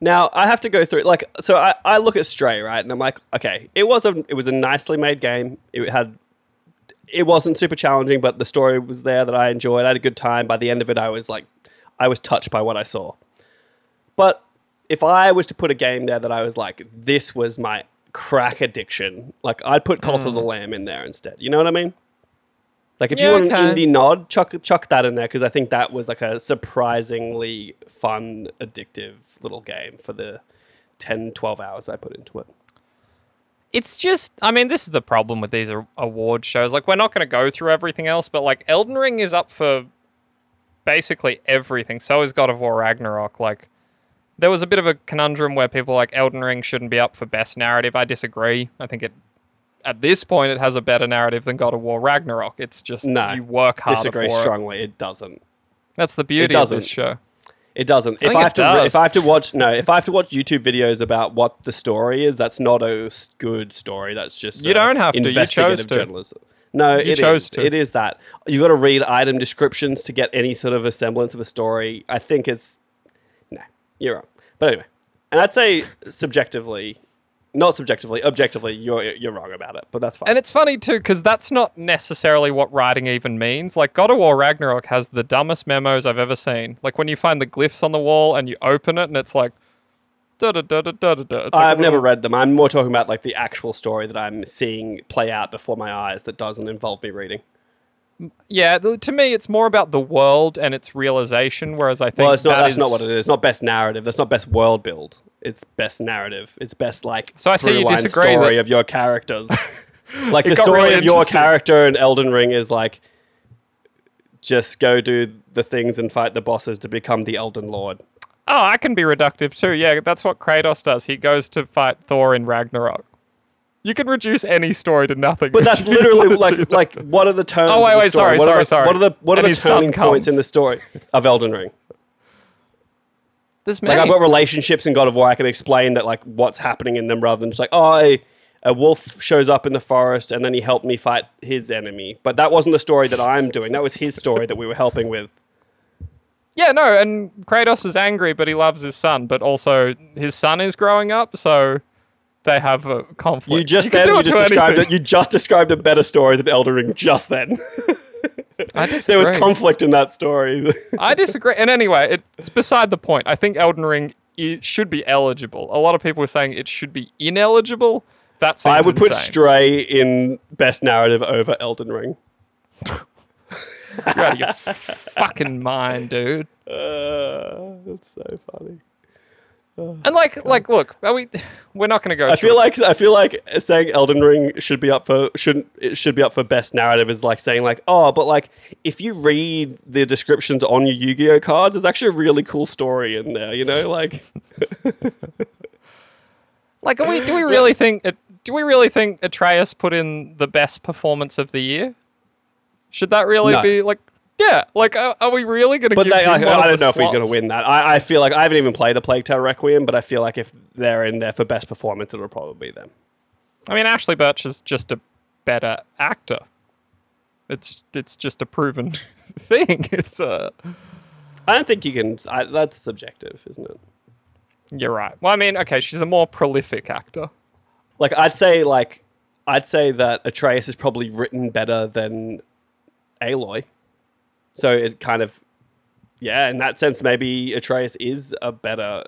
Now I have to go through like so I, I look at Stray right and I'm like okay it was a it was a nicely made game. It had it wasn't super challenging but the story was there that I enjoyed. I had a good time. By the end of it I was like I was touched by what I saw. But if I was to put a game there that I was like this was my crack addiction like I'd put Cult of the hmm. Lamb in there instead. You know what I mean like if Yeah, you want an indie nod, chuck chuck that in there because I think that was like a surprisingly fun, addictive little game for the 10, 12 hours I put into it. it's just i mean this is the problem with these award shows like we're not going to go through everything else but like elden ring is up for basically everything. So is God of War Ragnarok. Like, there was a bit of a conundrum where people like Elden Ring shouldn't be up for best narrative. I disagree. I think it, at this point, it has a better narrative than God of War Ragnarok. It's just No, you work harder Disagree for it. strongly. It doesn't. That's the beauty of this show. It doesn't. If think I have to, does. if I have to watch, no, if I have to watch YouTube videos about what the story is, that's not a good story. That's just You don't have to. You chose to. journalism. No, You it chose is. to. It is that you got to read item descriptions to get any sort of a semblance of a story. I think it's no, you're wrong. But anyway, and I'd say subjectively, not subjectively, objectively, you're you're wrong about it. But that's fine. And it's funny too, because that's not necessarily what writing even means. Like God of War Ragnarok has the dumbest memos I've ever seen. Like when you find the glyphs on the wall and you open it and it's like da da da da da da. da. It's like a I've never read them. I'm more talking about like the actual story that I'm seeing play out before my eyes that doesn't involve me reading. Yeah, to me, it's more about the world and its realization. Whereas I think Well, it's not. that That's is- not what it is. It's not best narrative. That's not best world build. It's best narrative. It's best like So I see you disagree story that- of your characters. <laughs> like It the got story really of your interesting. character in Elden Ring is like just go do the things and fight the bosses to become the Elden Lord. Oh, I can be reductive too. Yeah, that's what Kratos does. He goes to fight Thor in Ragnarok. You can reduce any story to nothing. But that's you literally want to. like like what are the turns? Oh, wait, of the wait, story? sorry, what sorry, the, sorry. What are the what are And the his son turning points comes. in the story of Elden Ring? There's Like. I've got relationships in God of War. I can explain that like what's happening in them rather than just like oh, I, a wolf shows up in the forest and then he helped me fight his enemy. But that wasn't the story that I'm doing. That was his story that we were helping with. Yeah, no, and Kratos is angry, but he loves his son. But also, his son is growing up, so they have a conflict. You just can then you just described it. You just described a better story than Elden Ring just then. <laughs> I <laughs> there was conflict in that story. <laughs> I disagree. And anyway, it's beside the point. I think Elden Ring i- should be eligible. A lot of people are saying it should be ineligible. That seems I would put insane. Stray in best narrative over Elden Ring. You're out of your fucking mind, dude. <laughs> Uh, that's so funny. And like, like, look, are we? <sighs> We're not going to go. I through feel like I feel like saying Elden Ring should be up for shouldn't it should be up for best narrative is like saying like oh but like if you read the descriptions on your Yu-Gi-Oh cards there's actually a really cool story in there you know like <laughs> Like, are we? Do we <laughs> really think? Uh, do we really think Atreus put in the best performance of the year? Should that really No. be like? Yeah, like, are, are we really going to? but they, I, I don't know if he's going to win that I, I feel like I haven't even played a Plague Tale Requiem but I feel like if they're in there for best performance it'll probably be them I mean, Ashley Burch is just a better actor. It's it's just a proven <laughs> thing. It's uh I don't think you can I, that's subjective isn't it you're right. Well, I mean, okay, she's a more prolific actor. like I'd say like I'd say that Atreus is probably written better than Aloy. So it kind of yeah, in that sense maybe Atreus is a better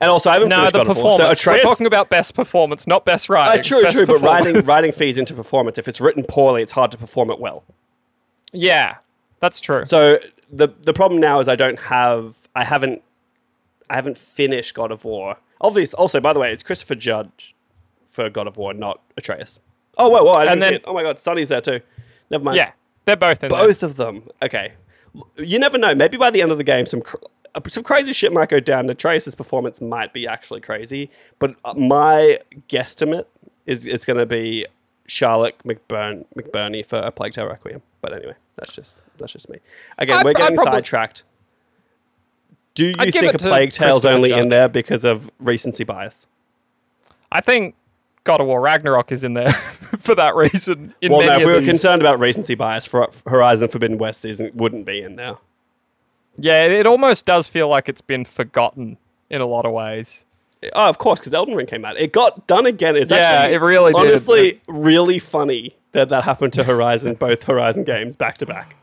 and also I haven't No, finished the God of War. performance. So We're talking about best performance, not best uh, writing. true, Best true, but writing writing feeds into performance. If it's written poorly, it's hard to perform it well. Yeah, that's true. So the the problem now is I don't have I haven't I haven't finished God of War. Obviously, also by the way, it's Christopher Judge for God of War, not Atreus. Oh whoa, whoa! I didn't And see then- it. Oh my god, Sunny's there too. Never mind. yeah, they're both in there. both of them. Okay, you never know. Maybe by the end of the game, some cr- some crazy shit might go down. Atreus' performance might be actually crazy, but uh, my guesstimate is it's going to be Charlotte McBurn McBurney for a Plague Tale Requiem. But anyway, that's just that's just me. Again, I'd- we're getting probably- sidetracked. Do you I'd think a Plague Tale's only in there because of recency bias? I think God of War Ragnarok is in there <laughs> for that reason. In Well, many no. If we were these. concerned about recency bias, for Horizon Forbidden West isn't wouldn't be in there. yeah, it, it almost does feel like it's been forgotten in a lot of ways. Oh, of course, because Elden Ring came out. It got done again. It's Yeah, actually it really did. honestly really funny that that happened to Horizon, <laughs> both Horizon games back to back.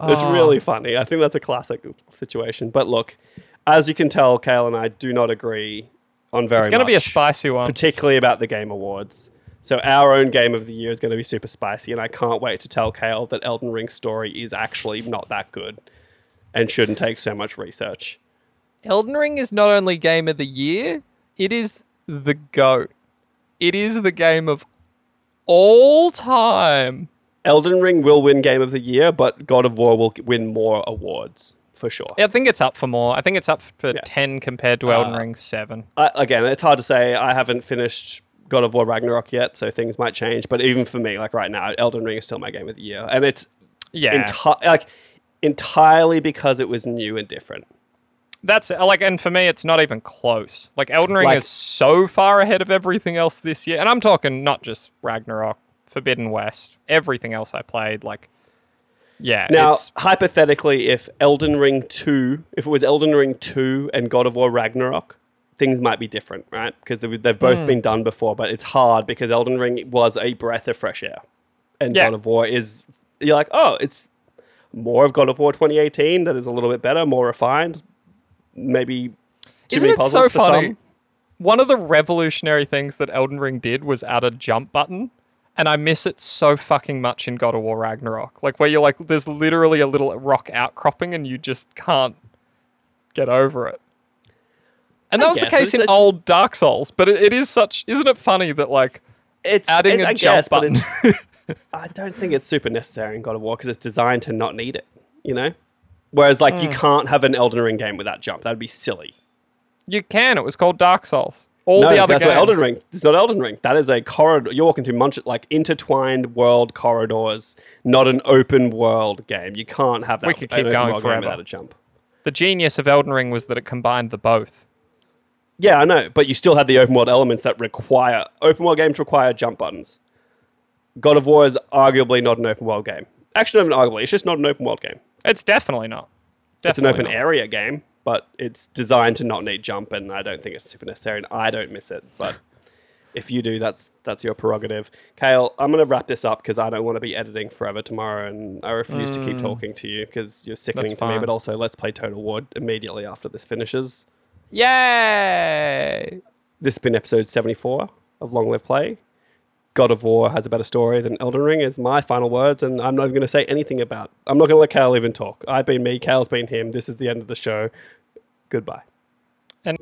It's Oh. really funny. I think that's a classic situation. But look, as you can tell, Kale and I do not agree on very It's going to be a spicy one. particularly about the Game Awards. So our own game of the year is going to be super spicy, and I can't wait to tell Kale that Elden Ring's story is actually not that good and shouldn't take so much research. Elden Ring is not only game of the year, it is the GOAT. It is the game of all time. Elden Ring will win Game of the Year, but God of War will win more awards. For sure. I think it's up for more. I think it's up for Yeah. 10 compared to Elden Uh, Ring 7. I, again, it's hard to say. I haven't finished God of War Ragnarok yet, so things might change. But even for me, like right now, Elden Ring is still my game of the year, and it's Yeah. enti- like entirely because it was new and different. That's like, and for me, it's not even close. Like, Elden Ring Like- is so far ahead of everything else this year. And I'm talking not just Ragnarok, Forbidden West, everything else I played. Like, yeah. Now, it's, hypothetically, if Elden Ring 2, if it was Elden Ring 2 and God of War Ragnarok, things might be different, right? Because they've, they've both Hmm. been done before, but it's hard because Elden Ring was a breath of fresh air. And Yeah. God of War is, you're like, oh, it's more of God of War 2018 that is a little bit better, more refined. Maybe too Isn't many it so for funny? some. One of the revolutionary things that Elden Ring did was add a jump button. And I miss it so fucking much in God of War Ragnarok. Like, where you're like, there's literally a little rock outcropping and you just can't get over it. And that I was the case in old Dark Souls. But it, it is such, isn't it funny that, like, It's adding it- a I jump guess, button? I don't think it's super necessary in God of War because it's designed to not need it, you know? Whereas, like, Hmm. you can't have an Elden Ring game without jump. That'd be silly. you can. It was called Dark Souls. All no, the other that's games. not Elden Ring. It's not Elden Ring. That is a corridor. You're walking through munch like intertwined world corridors, not an open world game. You can't have that. We could keep going forever. without a jump. The genius of Elden Ring was that it combined the both. Yeah, I know, but you still had the open world elements that require open world games require jump buttons. God of War is arguably not an open world game. Actually, not even arguably. It's just not an open world game. It's definitely not. It's an open not. area game, but it's designed to not need jump, and I don't think it's super necessary, and I don't miss it. But <laughs> if you do, that's that's your prerogative. Kale, I'm going to wrap this up because I don't want to be editing forever tomorrow, and I refuse to keep mm. talking to you because you're sickening That's to me. But also, let's play Total War immediately after this finishes. Yay! This has been episode 74 of Long Live Play. God of War has a better story than Elden Ring is my final words, and I'm not even going to say anything about. It. I'm not going to let Kale even talk. I've been me, Kale's been him. This is the end of the show. Goodbye. And